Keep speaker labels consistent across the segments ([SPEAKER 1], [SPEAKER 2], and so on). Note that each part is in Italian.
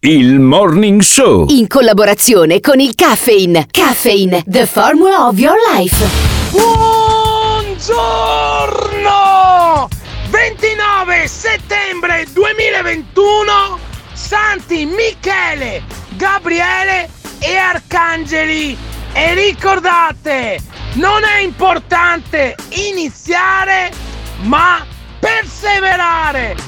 [SPEAKER 1] Il Morning Show.
[SPEAKER 2] In collaborazione con il Caffeine. Caffeine, the formula of your life.
[SPEAKER 3] Buongiorno! 29 settembre 2021 Santi Michele, Gabriele e Arcangeli. E ricordate, non è importante iniziare, ma perseverare.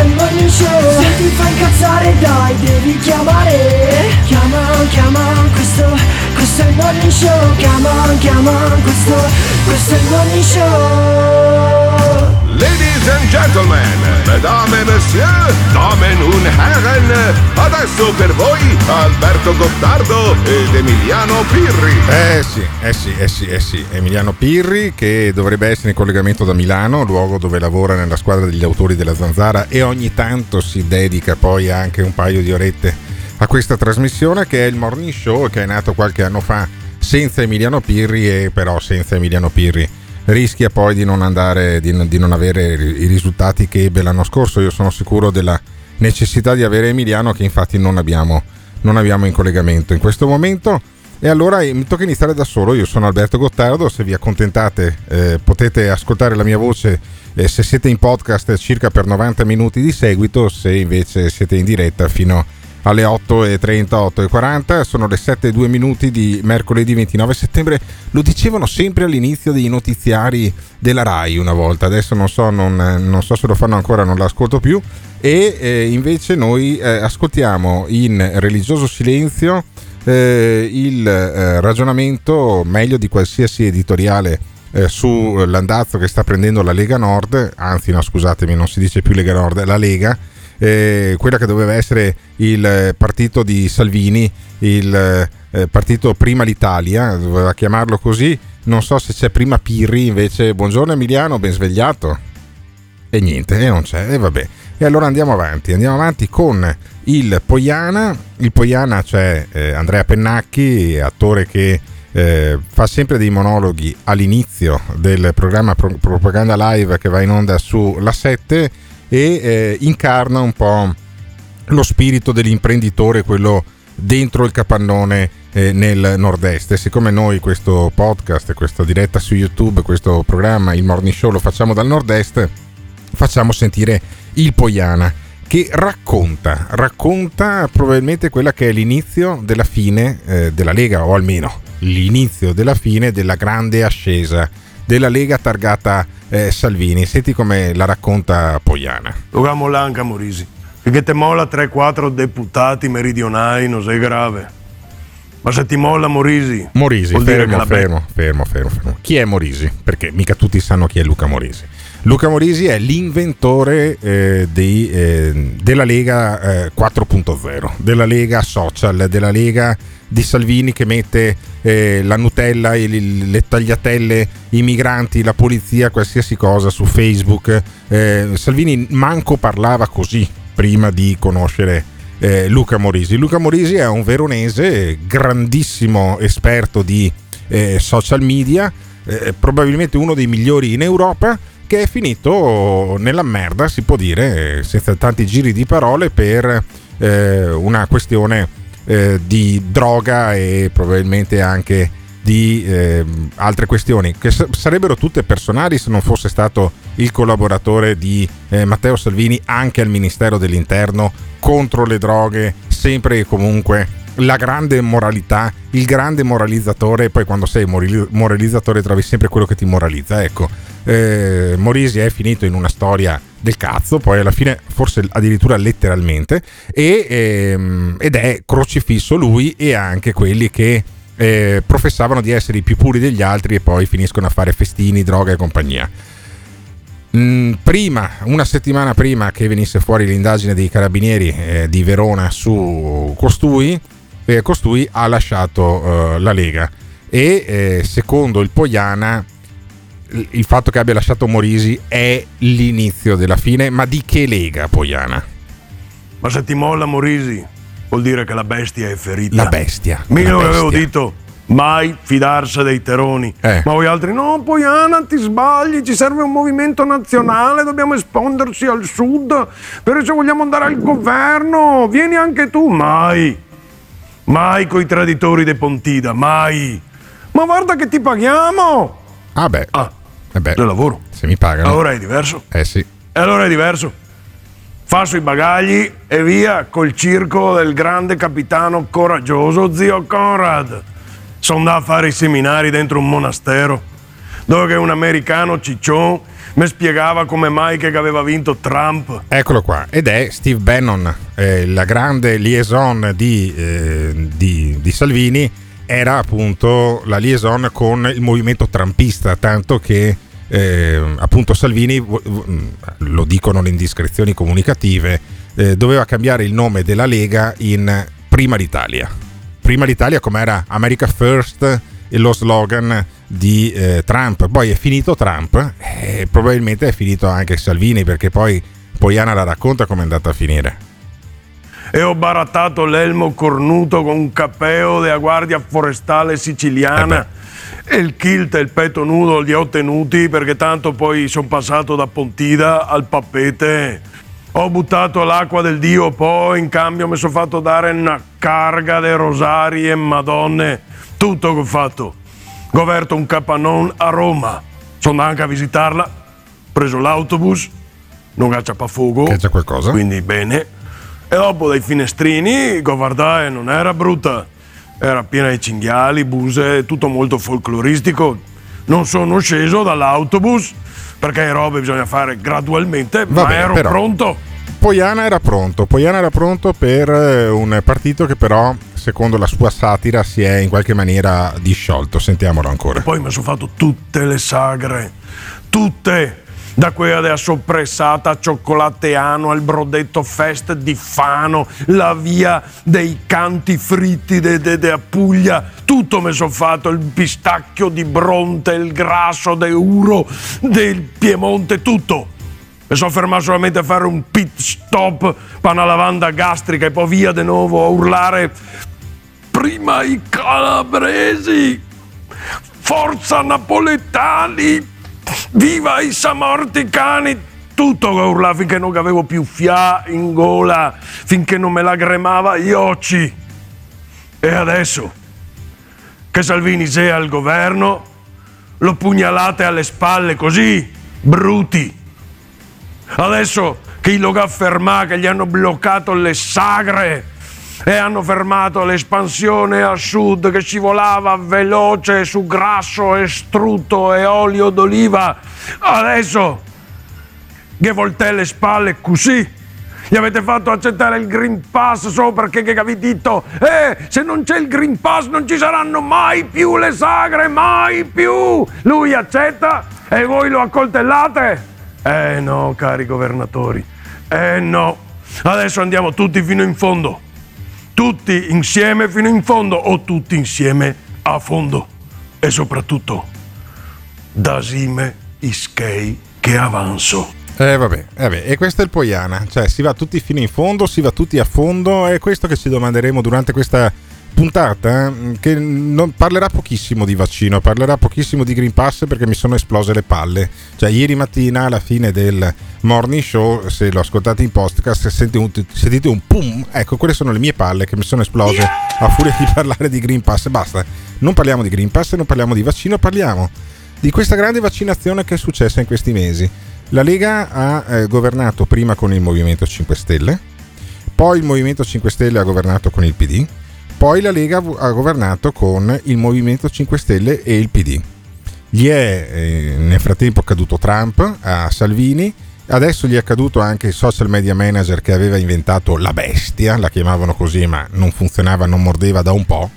[SPEAKER 4] è il show. Se ti fa incazzare dai, devi chiamare. Chiama, chiama, questo, questo è il morning show. Chiama, chiama, questo, questo è il morning show.
[SPEAKER 5] Ladies and gentlemen, mesdames et messieurs, damen und herren, adesso per voi Alberto Gottardo ed Emiliano Pirri.
[SPEAKER 6] Eh sì, eh sì, eh sì, eh sì. Emiliano Pirri che dovrebbe essere in collegamento da Milano, luogo dove lavora nella squadra degli autori della Zanzara e ogni tanto si dedica poi anche un paio di orette a questa trasmissione che è il Morning Show che è nato qualche anno fa senza Emiliano Pirri e però senza Emiliano Pirri rischia poi di non andare, di, di non avere i risultati che ebbe l'anno scorso. Io sono sicuro della necessità di avere Emiliano che infatti non abbiamo, non abbiamo in collegamento in questo momento. E allora mi tocca iniziare da solo, io sono Alberto Gottardo, se vi accontentate eh, potete ascoltare la mia voce eh, se siete in podcast circa per 90 minuti di seguito, se invece siete in diretta fino a alle 8.30, 8.40, sono le 7.02 minuti di mercoledì 29 settembre, lo dicevano sempre all'inizio dei notiziari della RAI una volta, adesso non so, non, non so se lo fanno ancora, non l'ascolto più, e eh, invece noi eh, ascoltiamo in religioso silenzio eh, il eh, ragionamento meglio di qualsiasi editoriale eh, sull'andazzo che sta prendendo la Lega Nord, anzi no scusatemi non si dice più Lega Nord, la Lega, eh, quella che doveva essere il partito di Salvini, il eh, partito Prima l'Italia, doveva chiamarlo così. Non so se c'è prima Pirri, invece buongiorno Emiliano, ben svegliato. E niente, e non c'è, e vabbè. E allora andiamo avanti, andiamo avanti con il Poiana. Il Poiana c'è eh, Andrea Pennacchi, attore che eh, fa sempre dei monologhi all'inizio del programma Pro- Propaganda Live che va in onda su La 7 e eh, incarna un po' lo spirito dell'imprenditore, quello dentro il capannone eh, nel nord-est. E siccome noi questo podcast, questa diretta su YouTube, questo programma, il Morning Show lo facciamo dal nord-est, facciamo sentire il Poiana che racconta, racconta probabilmente quella che è l'inizio della fine eh, della Lega, o almeno l'inizio della fine della grande ascesa della Lega targata eh, Salvini. Senti come la racconta Poiana.
[SPEAKER 7] Luca Molanca Morisi, che ti molla 3-4 deputati meridionali non sei grave. Ma se ti molla Morisi...
[SPEAKER 6] Morisi, fermo, fermo, fermo, fermo, fermo. Chi è Morisi? Perché mica tutti sanno chi è Luca Morisi. Luca Morisi è l'inventore eh, dei, eh, della Lega eh, 4.0, della Lega social, della Lega di Salvini che mette eh, la Nutella, il, le tagliatelle, i migranti, la polizia, qualsiasi cosa su Facebook. Eh, Salvini manco parlava così prima di conoscere eh, Luca Morisi. Luca Morisi è un veronese, grandissimo esperto di social media, probabilmente uno dei migliori in Europa che è finito nella merda, si può dire, senza tanti giri di parole, per eh, una questione eh, di droga e probabilmente anche di eh, altre questioni che sarebbero tutte personali se non fosse stato il collaboratore di eh, Matteo Salvini anche al Ministero dell'Interno contro le droghe sempre e comunque la grande moralità, il grande moralizzatore, poi quando sei moralizzatore trovi sempre quello che ti moralizza. Ecco, eh, Morisi è finito in una storia del cazzo, poi alla fine forse addirittura letteralmente, e, ehm, ed è crocifisso lui e anche quelli che eh, professavano di essere i più puri degli altri e poi finiscono a fare festini, droga e compagnia. Mm, prima, una settimana prima che venisse fuori l'indagine dei carabinieri eh, di Verona su costui, eh, costui ha lasciato eh, la Lega e eh, secondo il Poiana il fatto che abbia lasciato Morisi è l'inizio della fine, ma di che Lega Poiana?
[SPEAKER 7] Ma se ti molla Morisi, vuol dire che la bestia è ferita.
[SPEAKER 6] La bestia.
[SPEAKER 7] Mica avevo detto mai fidarsi dei teroni.
[SPEAKER 6] Eh.
[SPEAKER 7] Ma voi altri, no, poi Anna ti sbagli, ci serve un movimento nazionale, dobbiamo espondersi al sud, per se vogliamo andare al governo, vieni anche tu. Mai, mai coi traditori de Pontida, mai. Ma guarda che ti paghiamo.
[SPEAKER 6] Ah beh.
[SPEAKER 7] Ah,
[SPEAKER 6] eh beh,
[SPEAKER 7] del lavoro.
[SPEAKER 6] Se mi pagano.
[SPEAKER 7] Allora è diverso.
[SPEAKER 6] Eh sì.
[SPEAKER 7] E allora è diverso. Fasso i bagagli e via col circo del grande capitano coraggioso zio Conrad. Sono andato a fare i seminari dentro un monastero dove un americano ciccion mi spiegava come mai che aveva vinto Trump.
[SPEAKER 6] Eccolo qua, ed è Steve Bannon, eh, la grande liaison di, eh, di, di Salvini, era appunto la liaison con il movimento trumpista, tanto che eh, appunto Salvini, lo dicono le indiscrezioni comunicative, eh, doveva cambiare il nome della Lega in Prima l'Italia. Prima l'Italia come era America First lo slogan di eh, Trump, poi è finito Trump e probabilmente è finito anche Salvini perché poi Poiana la racconta come è andata a finire
[SPEAKER 7] e ho barattato l'elmo cornuto con un cappeo della Guardia Forestale Siciliana.
[SPEAKER 6] Eh
[SPEAKER 7] e il kilt e il petto nudo li ho tenuti perché tanto poi sono passato da Pontida al Pappete. Ho buttato l'acqua del Dio, poi in cambio mi sono fatto dare una carga di rosari e madonne. Tutto che ho fatto. Goverto un capanon a Roma. Sono anche a visitarla. Preso l'autobus. Non caccia pa fuoco.
[SPEAKER 6] Che c'è qualcosa.
[SPEAKER 7] Quindi bene. E dopo dai finestrini, guardai, non era brutta era piena di cinghiali, buse, tutto molto folcloristico. Non sono sceso dall'autobus perché le robe bisogna fare gradualmente,
[SPEAKER 6] Va
[SPEAKER 7] ma
[SPEAKER 6] bene,
[SPEAKER 7] ero
[SPEAKER 6] però.
[SPEAKER 7] pronto.
[SPEAKER 6] Poiana era pronto, Poiana era pronto per eh, un partito che però, secondo la sua satira, si è in qualche maniera disciolto. Sentiamolo ancora.
[SPEAKER 7] Poi mi sono fatto tutte le sagre, tutte, da quella della soppressata Cioccolatteano al Brodetto Fest di Fano, la via dei canti fritti de, de, de Puglia, tutto mi sono fatto, il pistacchio di Bronte, il grasso de Uro, del Piemonte, tutto. Mi sono fermato solamente a fare un pit stop per una lavanda gastrica e poi via di nuovo a urlare prima i calabresi, forza napoletani, viva i samorticani, tutto che urlava finché non avevo più fia in gola, finché non me la gremava gli occhi. E adesso che Salvini sia al governo, lo pugnalate alle spalle così, bruti. Adesso che lo afferma che gli hanno bloccato le sagre e hanno fermato l'espansione a sud che scivolava veloce su grasso e strutto e olio d'oliva. Adesso che volte le spalle così. Gli avete fatto accettare il Green Pass solo perché che avete detto eh, se non c'è il Green Pass non ci saranno mai più le sagre, mai più. Lui accetta e voi lo accoltellate? Eh no, cari governatori, eh no. Adesso andiamo tutti fino in fondo. Tutti insieme fino in fondo o tutti insieme a fondo. E soprattutto, dasime ischei che avanzo.
[SPEAKER 6] Eh vabbè, vabbè, e questo è il Poiana, cioè si va tutti fino in fondo, si va tutti a fondo, è questo che ci domanderemo durante questa puntata, eh, che non parlerà pochissimo di vaccino, parlerà pochissimo di Green Pass perché mi sono esplose le palle. Cioè ieri mattina alla fine del morning show, se lo ascoltate in podcast, sentite un, sentite un pum, ecco quelle sono le mie palle che mi sono esplose a furia di parlare di Green Pass, basta, non parliamo di Green Pass, non parliamo di vaccino, parliamo di questa grande vaccinazione che è successa in questi mesi. La Lega ha eh, governato prima con il Movimento 5 Stelle, poi il Movimento 5 Stelle ha governato con il PD, Poi la Lega ha governato con il Movimento 5 Stelle e il PD. Gli è eh, nel frattempo caduto Trump a Salvini, adesso gli è caduto anche il social media manager che aveva inventato la bestia, la chiamavano così ma non funzionava, non mordeva da un po'.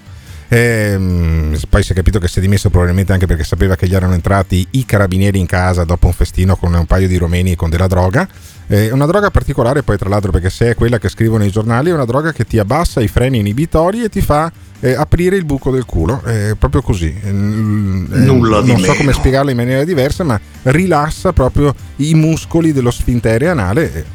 [SPEAKER 6] E, poi si è capito che si è dimesso probabilmente anche perché sapeva che gli erano entrati i carabinieri in casa dopo un festino con un paio di romeni con della droga. È una droga particolare poi tra l'altro perché se è quella che scrivono i giornali è una droga che ti abbassa i freni inibitori e ti fa eh, aprire il buco del culo, è proprio così. Eh,
[SPEAKER 7] Nulla
[SPEAKER 6] non
[SPEAKER 7] di
[SPEAKER 6] so
[SPEAKER 7] meno.
[SPEAKER 6] come spiegarlo in maniera diversa, ma rilassa proprio i muscoli dello sfintere anale, eh,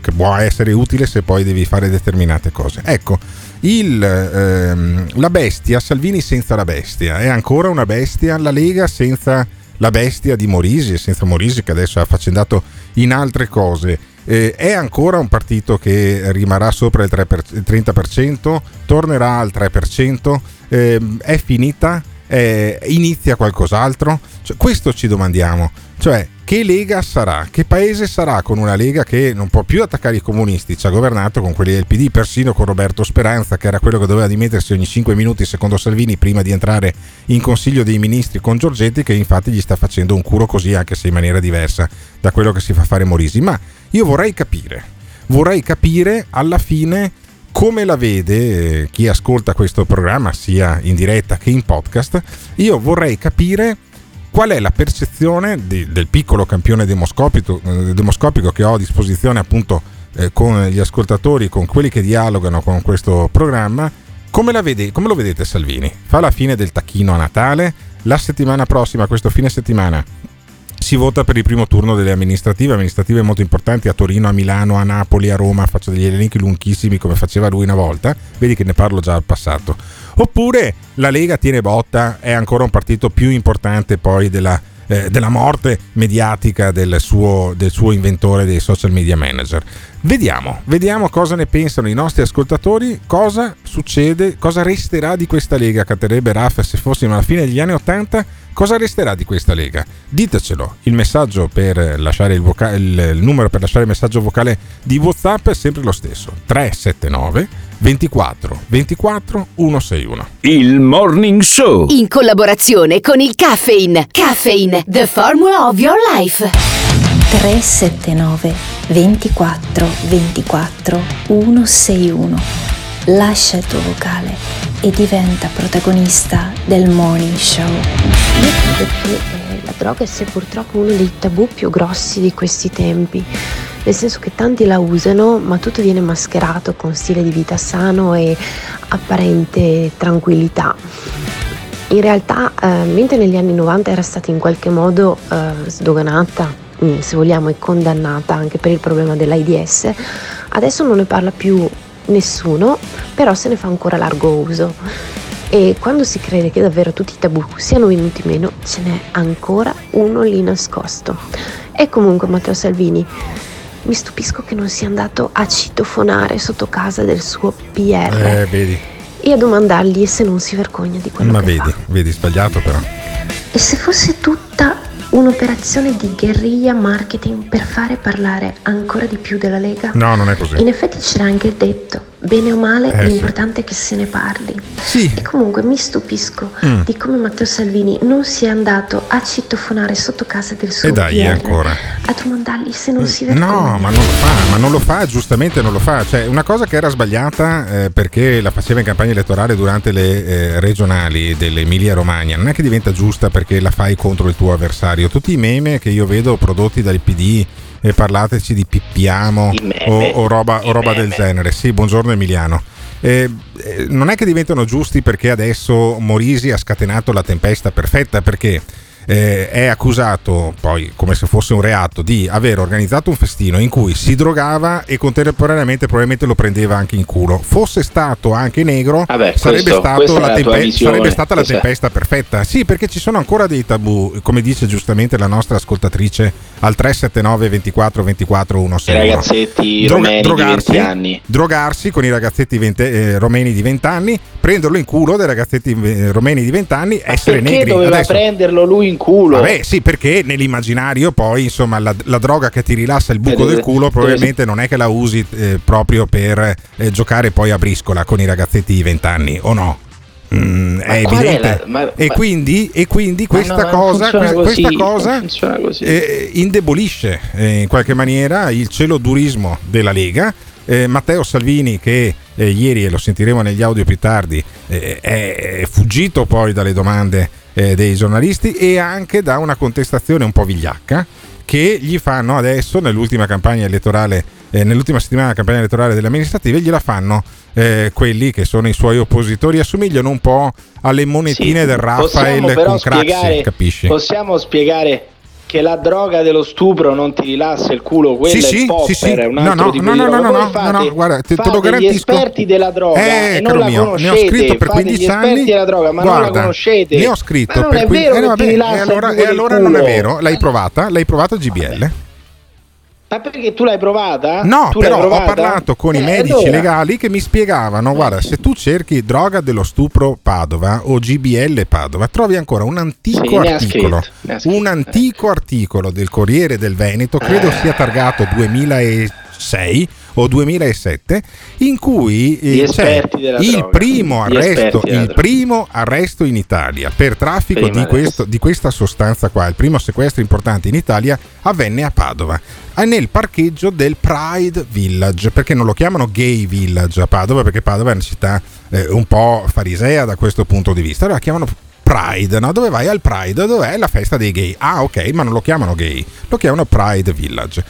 [SPEAKER 6] che può essere utile se poi devi fare determinate cose. Ecco, il, ehm, la bestia, Salvini senza la bestia, è ancora una bestia, la Lega senza la bestia di Morisi, senza Morisi che adesso è affaccendato in altre cose. Eh, è ancora un partito che rimarrà sopra il, 3 per- il 30%, tornerà al 3%, ehm, è finita, Eh, inizia qualcos'altro? Cioè, questo ci domandiamo, cioè che Lega sarà? Che paese sarà con una Lega che non può più attaccare i comunisti? Ci ha governato con quelli del PD, persino con Roberto Speranza, che era quello che doveva dimettersi ogni 5 minuti secondo Salvini prima di entrare in Consiglio dei Ministri con Giorgetti, che infatti gli sta facendo un culo così, anche se in maniera diversa da quello che si fa fare Morisi. Ma io vorrei capire, vorrei capire alla fine come la vede eh, chi ascolta questo programma sia in diretta che in podcast, io vorrei capire qual è la percezione di- del piccolo campione demoscopico, eh, demoscopico che ho a disposizione appunto eh, con gli ascoltatori, con quelli che dialogano con questo programma. Come, vede- come lo vedete Salvini? Fa la fine del tacchino a Natale? La settimana prossima, questo fine settimana, si vota per il primo turno delle amministrative, amministrative molto importanti a Torino, a Milano, a Napoli, a Roma, faccio degli elenchi lunghissimi come faceva lui una volta, vedi che ne parlo già al passato. Oppure la Lega tiene botta, è ancora un partito più importante poi della, eh, della morte mediatica del suo, del suo inventore dei social media manager. Vediamo, vediamo cosa ne pensano i nostri ascoltatori, cosa succede, cosa resterà di questa Lega, canterebbe Raff se fossimo alla fine degli anni 80, cosa resterà di questa Lega? Ditecelo, il messaggio per lasciare il, voca- il numero per lasciare il messaggio vocale di WhatsApp è sempre lo stesso, 379 24 24 161.
[SPEAKER 1] Il Morning Show.
[SPEAKER 2] In collaborazione con il Caffeine. Caffeine, the formula of your life.
[SPEAKER 8] 379 24 24 161. Lascia il tuo vocale e diventa protagonista del morning show.
[SPEAKER 9] Io credo che eh, la droga sia purtroppo uno dei tabù più grossi di questi tempi, nel senso che tanti la usano, ma tutto viene mascherato con stile di vita sano e apparente tranquillità. In realtà, eh, mentre negli anni 90 era stata in qualche modo eh, sdoganata, mm, se vogliamo, e condannata anche per il problema dell'AIDS, adesso non ne parla più nessuno, però se ne fa ancora largo uso. E quando si crede che davvero tutti i tabù siano venuti meno, ce n'è ancora uno lì nascosto. E comunque Matteo Salvini, mi stupisco che non sia andato a citofonare sotto casa del suo PR
[SPEAKER 6] Eh, vedi,
[SPEAKER 9] e a domandargli se non si vergogna di quello
[SPEAKER 6] ma
[SPEAKER 9] che
[SPEAKER 6] vedi,
[SPEAKER 9] fa.
[SPEAKER 6] vedi, sbagliato però.
[SPEAKER 9] E se fosse tutta un'operazione di guerriglia marketing per fare parlare ancora di più della Lega?
[SPEAKER 6] No, non è così.
[SPEAKER 9] In effetti c'era anche il detto, bene o male
[SPEAKER 6] Eh, sì.
[SPEAKER 9] l'importante è che se ne parli.
[SPEAKER 6] Sì.
[SPEAKER 9] E comunque mi stupisco
[SPEAKER 6] Mm.
[SPEAKER 9] di come Matteo Salvini non sia andato a citofonare sotto casa del suo
[SPEAKER 6] E dai,
[SPEAKER 9] PR
[SPEAKER 6] ancora.
[SPEAKER 9] a domandargli se non si vergogna.
[SPEAKER 6] No, ma non lo fa, ma non lo fa, giustamente non lo fa. Cioè, una cosa che era sbagliata eh, perché la faceva in campagna elettorale durante le eh, regionali dell'Emilia Romagna, non è che diventa giusta perché la fai contro il tuo avversario. Tutti i meme che io vedo prodotti dal PD e parlateci di pippiamo o, o roba, o roba del genere. Sì, buongiorno Emiliano. Eh, eh, non è che diventano giusti perché adesso Morisi ha scatenato la tempesta perfetta perché eh, è accusato poi come se fosse un reato di aver organizzato un festino in cui si drogava e contemporaneamente probabilmente lo prendeva anche in culo fosse stato anche negro
[SPEAKER 10] Vabbè,
[SPEAKER 6] sarebbe,
[SPEAKER 10] questo-
[SPEAKER 6] stato la tempe-
[SPEAKER 10] visione,
[SPEAKER 6] sarebbe stata la tempesta perfetta sì perché ci sono ancora dei tabù come dice giustamente la nostra ascoltatrice al 379 24 24 161
[SPEAKER 10] I ragazzetti
[SPEAKER 6] Droga-
[SPEAKER 10] romeni di
[SPEAKER 6] drogarsi,
[SPEAKER 10] 20 anni.
[SPEAKER 6] drogarsi con i ragazzetti vente- eh, romeni di 20 anni, prenderlo in culo dai ragazzetti eh, romeni di 20 anni, essere
[SPEAKER 10] Perché
[SPEAKER 6] negri.
[SPEAKER 10] doveva
[SPEAKER 6] Adesso,
[SPEAKER 10] prenderlo lui in in culo.
[SPEAKER 6] Vabbè, sì, perché nell'immaginario poi, insomma, la, la droga che ti rilassa il buco
[SPEAKER 10] Eh,
[SPEAKER 6] del culo
[SPEAKER 10] eh,
[SPEAKER 6] probabilmente non è che la usi eh, proprio per eh, giocare poi a briscola con i ragazzetti di 20 anni, o no? Mm, è
[SPEAKER 10] qual è
[SPEAKER 6] evidente.
[SPEAKER 10] la- ma-
[SPEAKER 6] e,
[SPEAKER 10] ma-
[SPEAKER 6] quindi, e quindi questa
[SPEAKER 10] no,
[SPEAKER 6] cosa, questa,
[SPEAKER 10] così,
[SPEAKER 6] questa cosa eh, indebolisce eh, in qualche maniera il celodurismo della Lega. Eh, Matteo Salvini, che eh, ieri, e lo sentiremo negli audio più tardi, eh, è fuggito poi dalle domande eh, dei giornalisti e anche da una contestazione un po' vigliacca che gli fanno adesso nell'ultima campagna elettorale, eh, nell'ultima settimana della campagna elettorale delle amministrative, gliela fanno eh, quelli che sono i suoi oppositori, assomigliano un po' alle monetine
[SPEAKER 10] Sì,
[SPEAKER 6] del Raffaele con Craxi,
[SPEAKER 10] spiegare-
[SPEAKER 6] capisci?
[SPEAKER 10] Possiamo spiegare che la droga dello stupro non ti rilassa il culo, quello
[SPEAKER 6] Sì,
[SPEAKER 10] è
[SPEAKER 6] sì,
[SPEAKER 10] popper,
[SPEAKER 6] sì, sì.
[SPEAKER 10] è un
[SPEAKER 6] No,
[SPEAKER 10] altro
[SPEAKER 6] no,
[SPEAKER 10] tipo
[SPEAKER 6] no,
[SPEAKER 10] di
[SPEAKER 6] no,
[SPEAKER 10] droga.
[SPEAKER 6] no, no,
[SPEAKER 10] fate,
[SPEAKER 6] no, no, guarda, te- te lo
[SPEAKER 10] fate gli
[SPEAKER 6] garantisco.
[SPEAKER 10] esperti della droga
[SPEAKER 6] Eh,
[SPEAKER 10] e non la
[SPEAKER 6] mio, ne ho
[SPEAKER 10] conoscete,
[SPEAKER 6] scritto per
[SPEAKER 10] fate
[SPEAKER 6] 15
[SPEAKER 10] gli esperti
[SPEAKER 6] anni.
[SPEAKER 10] della droga, ma
[SPEAKER 6] Guarda,
[SPEAKER 10] non la conoscete.
[SPEAKER 6] Ne ho scritto
[SPEAKER 10] ma
[SPEAKER 6] per
[SPEAKER 10] è
[SPEAKER 6] 15
[SPEAKER 10] vero
[SPEAKER 6] eh, vabbè, e allora, e allora non è vero, l'hai provata? L'hai provata GBL?
[SPEAKER 10] Ma perché tu l'hai provata?
[SPEAKER 6] No,
[SPEAKER 10] Tu
[SPEAKER 6] però ho
[SPEAKER 10] provata?
[SPEAKER 6] parlato con i
[SPEAKER 10] Eh,
[SPEAKER 6] medici
[SPEAKER 10] allora.
[SPEAKER 6] legali che mi spiegavano: guarda, se tu cerchi droga dello stupro Padova o GBL Padova, trovi ancora un antico
[SPEAKER 10] Sì,
[SPEAKER 6] articolo.
[SPEAKER 10] scritto.
[SPEAKER 6] Un antico articolo del Corriere del Veneto, credo sia targato 2006 o 2007, in cui eh, c'è il primo, arresto, il primo arresto in Italia per traffico di, questo, di questa sostanza qua, il primo sequestro importante in Italia avvenne a Padova, nel parcheggio del Pride Village, perché non lo chiamano Gay Village a Padova, perché Padova è una città eh, un po' farisea da questo punto di vista, allora chiamano Pride, no? dove vai al Pride, dove è la festa dei gay. Ah, ok, ma non lo chiamano gay, lo chiamano Pride Village.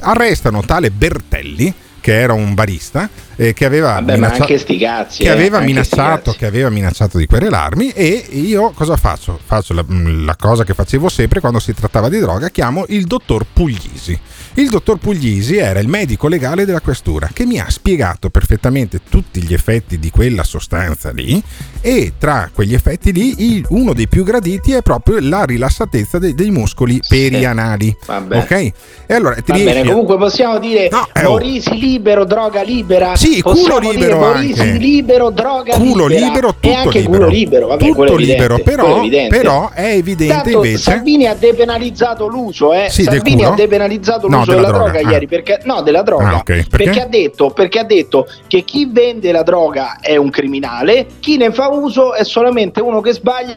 [SPEAKER 6] Arrestano tale Bertelli, che era un barista, eh, che aveva
[SPEAKER 10] Vabbè,
[SPEAKER 6] minaccia-
[SPEAKER 10] cazzi.
[SPEAKER 6] che
[SPEAKER 10] eh,
[SPEAKER 6] aveva,
[SPEAKER 10] sti
[SPEAKER 6] minacciato, che aveva minacciato di querelarmi e io cosa faccio? Faccio la, la cosa che facevo sempre quando si trattava di droga, chiamo il dottor Puglisi. Il dottor Puglisi era il medico legale della questura che mi ha spiegato perfettamente tutti gli effetti di quella sostanza lì e tra quegli effetti lì uno dei più graditi è proprio la rilassatezza dei, muscoli perianali.
[SPEAKER 10] Vabbè.
[SPEAKER 6] Ok? E allora ti riesci
[SPEAKER 10] bene,
[SPEAKER 6] a-
[SPEAKER 10] comunque possiamo dire
[SPEAKER 6] No, eh, oh.
[SPEAKER 10] Morisi libero, droga libera.
[SPEAKER 6] Sì,
[SPEAKER 10] possiamo
[SPEAKER 6] culo libero
[SPEAKER 10] Morisi
[SPEAKER 6] anche.
[SPEAKER 10] libero, droga
[SPEAKER 6] culo
[SPEAKER 10] libera.
[SPEAKER 6] libero, tutto
[SPEAKER 10] e anche
[SPEAKER 6] libero.
[SPEAKER 10] culo libero, vabbè,
[SPEAKER 6] tutto
[SPEAKER 10] evidente,
[SPEAKER 6] libero,
[SPEAKER 10] è
[SPEAKER 6] però,
[SPEAKER 10] evidente.
[SPEAKER 6] però è evidente
[SPEAKER 10] Tanto
[SPEAKER 6] invece
[SPEAKER 10] Salvini ha depenalizzato l'uso, eh.
[SPEAKER 6] Sì,
[SPEAKER 10] Salvini ha depenalizzato
[SPEAKER 6] No,
[SPEAKER 10] l'uso
[SPEAKER 6] della
[SPEAKER 10] della,
[SPEAKER 6] droga,
[SPEAKER 10] droga,
[SPEAKER 6] ah.
[SPEAKER 10] ieri, perché no, della droga.
[SPEAKER 6] Ah, ok, perché?
[SPEAKER 10] ha detto, perché ha detto che chi vende la droga è un criminale, chi ne fa uso è solamente uno che sbaglia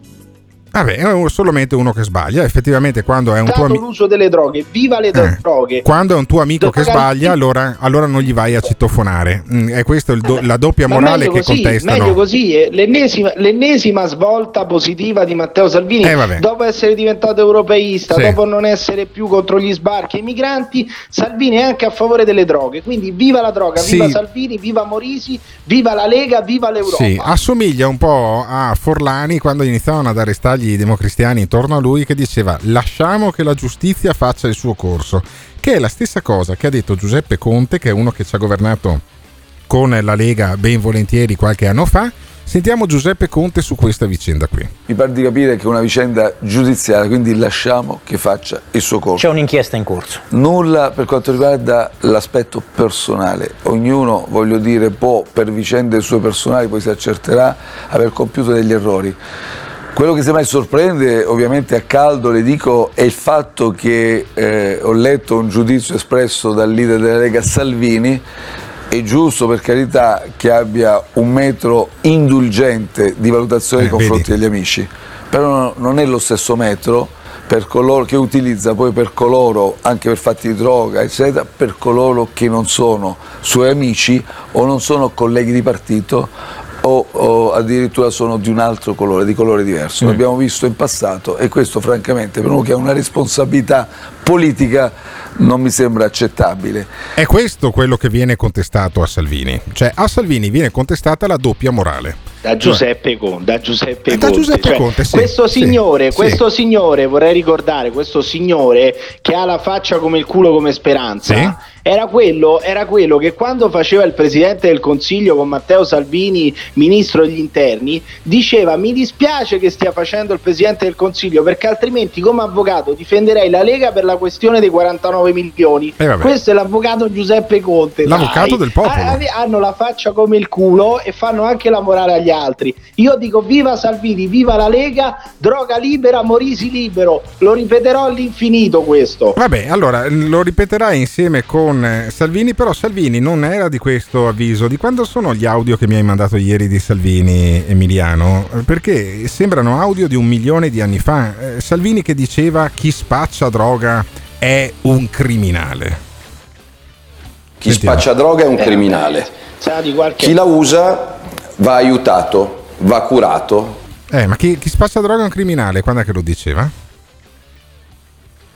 [SPEAKER 6] Vabbè, è solamente uno che sbaglia. Effettivamente, quando è un tuo amico.
[SPEAKER 10] l'uso delle droghe. Viva le droghe!
[SPEAKER 6] Quando è un tuo amico che sbaglia, allora, allora non gli vai a citofonare. Mm, è questa do- la doppia morale che
[SPEAKER 10] così,
[SPEAKER 6] contestano.
[SPEAKER 10] Meglio così, eh. l'ennesima, l'ennesima svolta positiva di Matteo Salvini
[SPEAKER 6] Eh,
[SPEAKER 10] dopo essere diventato europeista,
[SPEAKER 6] Sì.
[SPEAKER 10] dopo non essere più contro gli sbarchi e i migranti, Salvini è anche a favore delle droghe. Quindi viva la droga,
[SPEAKER 6] Sì.
[SPEAKER 10] viva Salvini, viva Morisi, viva la Lega, viva l'Europa.
[SPEAKER 6] Sì, assomiglia un po' a Forlani quando iniziavano ad arrestargli i democristiani intorno a lui che diceva lasciamo che la giustizia faccia il suo corso, che è la stessa cosa che ha detto Giuseppe Conte, che è uno che ci ha governato con la Lega ben volentieri qualche anno fa. Sentiamo Giuseppe Conte su questa vicenda qui.
[SPEAKER 11] Mi pare di capire che è una vicenda giudiziaria, quindi lasciamo che faccia il suo corso.
[SPEAKER 12] C'è un'inchiesta in corso.
[SPEAKER 11] Nulla per quanto riguarda l'aspetto personale. Ognuno, voglio dire, può per vicende sue personali, poi si accerterà, aver compiuto degli errori. Quello che semmai sorprende, ovviamente a caldo le dico, è il fatto che eh, ho letto un giudizio espresso dal leader della Lega Salvini. È giusto per carità che abbia un metro indulgente di valutazione
[SPEAKER 6] Eh,
[SPEAKER 11] nei confronti
[SPEAKER 6] vedi.
[SPEAKER 11] degli amici, però no- non è lo stesso metro per coloro che utilizza poi per coloro, anche per fatti di droga, eccetera, per coloro che non sono suoi amici o non sono colleghi di partito o, o addirittura sono di un altro colore, di colore diverso. L'abbiamo visto in passato e questo francamente per uno che ha una responsabilità politica non mi sembra accettabile.
[SPEAKER 6] È questo quello che viene contestato a Salvini. Cioè a Salvini viene contestata la doppia morale.
[SPEAKER 10] Da Giuseppe Conte, da Giuseppe
[SPEAKER 6] Eh, da
[SPEAKER 10] Conte.
[SPEAKER 6] Giuseppe
[SPEAKER 10] Cioè,
[SPEAKER 6] Conte, sì,
[SPEAKER 10] questo
[SPEAKER 6] sì,
[SPEAKER 10] signore,
[SPEAKER 6] sì.
[SPEAKER 10] questo signore, vorrei ricordare, questo signore che ha la faccia come il culo come speranza. Era quello, era quello che quando faceva il Presidente del Consiglio con Matteo Salvini, Ministro degli Interni, diceva mi dispiace che stia facendo il Presidente del Consiglio perché altrimenti come avvocato difenderei la Lega per la questione dei 49 milioni.
[SPEAKER 6] Eh.
[SPEAKER 10] Questo è l'avvocato Giuseppe Conte.
[SPEAKER 6] L'avvocato
[SPEAKER 10] dai.
[SPEAKER 6] del popolo.
[SPEAKER 10] Ah, Hanno la faccia come il culo e fanno anche la morale agli altri. Io dico viva Salvini, viva la Lega, droga libera, Morisi libero. Lo ripeterò all'infinito questo.
[SPEAKER 6] Vabbè, allora lo ripeterai insieme con eh, Salvini, però Salvini non era di questo avviso. Di quando sono gli audio che mi hai mandato ieri di Salvini, Emiliano? Eh, Perché sembrano audio di un milione di anni fa. Eh, Salvini che diceva chi spaccia droga è un criminale.
[SPEAKER 12] Chi
[SPEAKER 6] Sentiamo.
[SPEAKER 12] spaccia droga è un criminale. Chi la usa va aiutato, va curato.
[SPEAKER 6] Eh, ma chi, chi spaccia droga è un criminale? Quando è che lo diceva?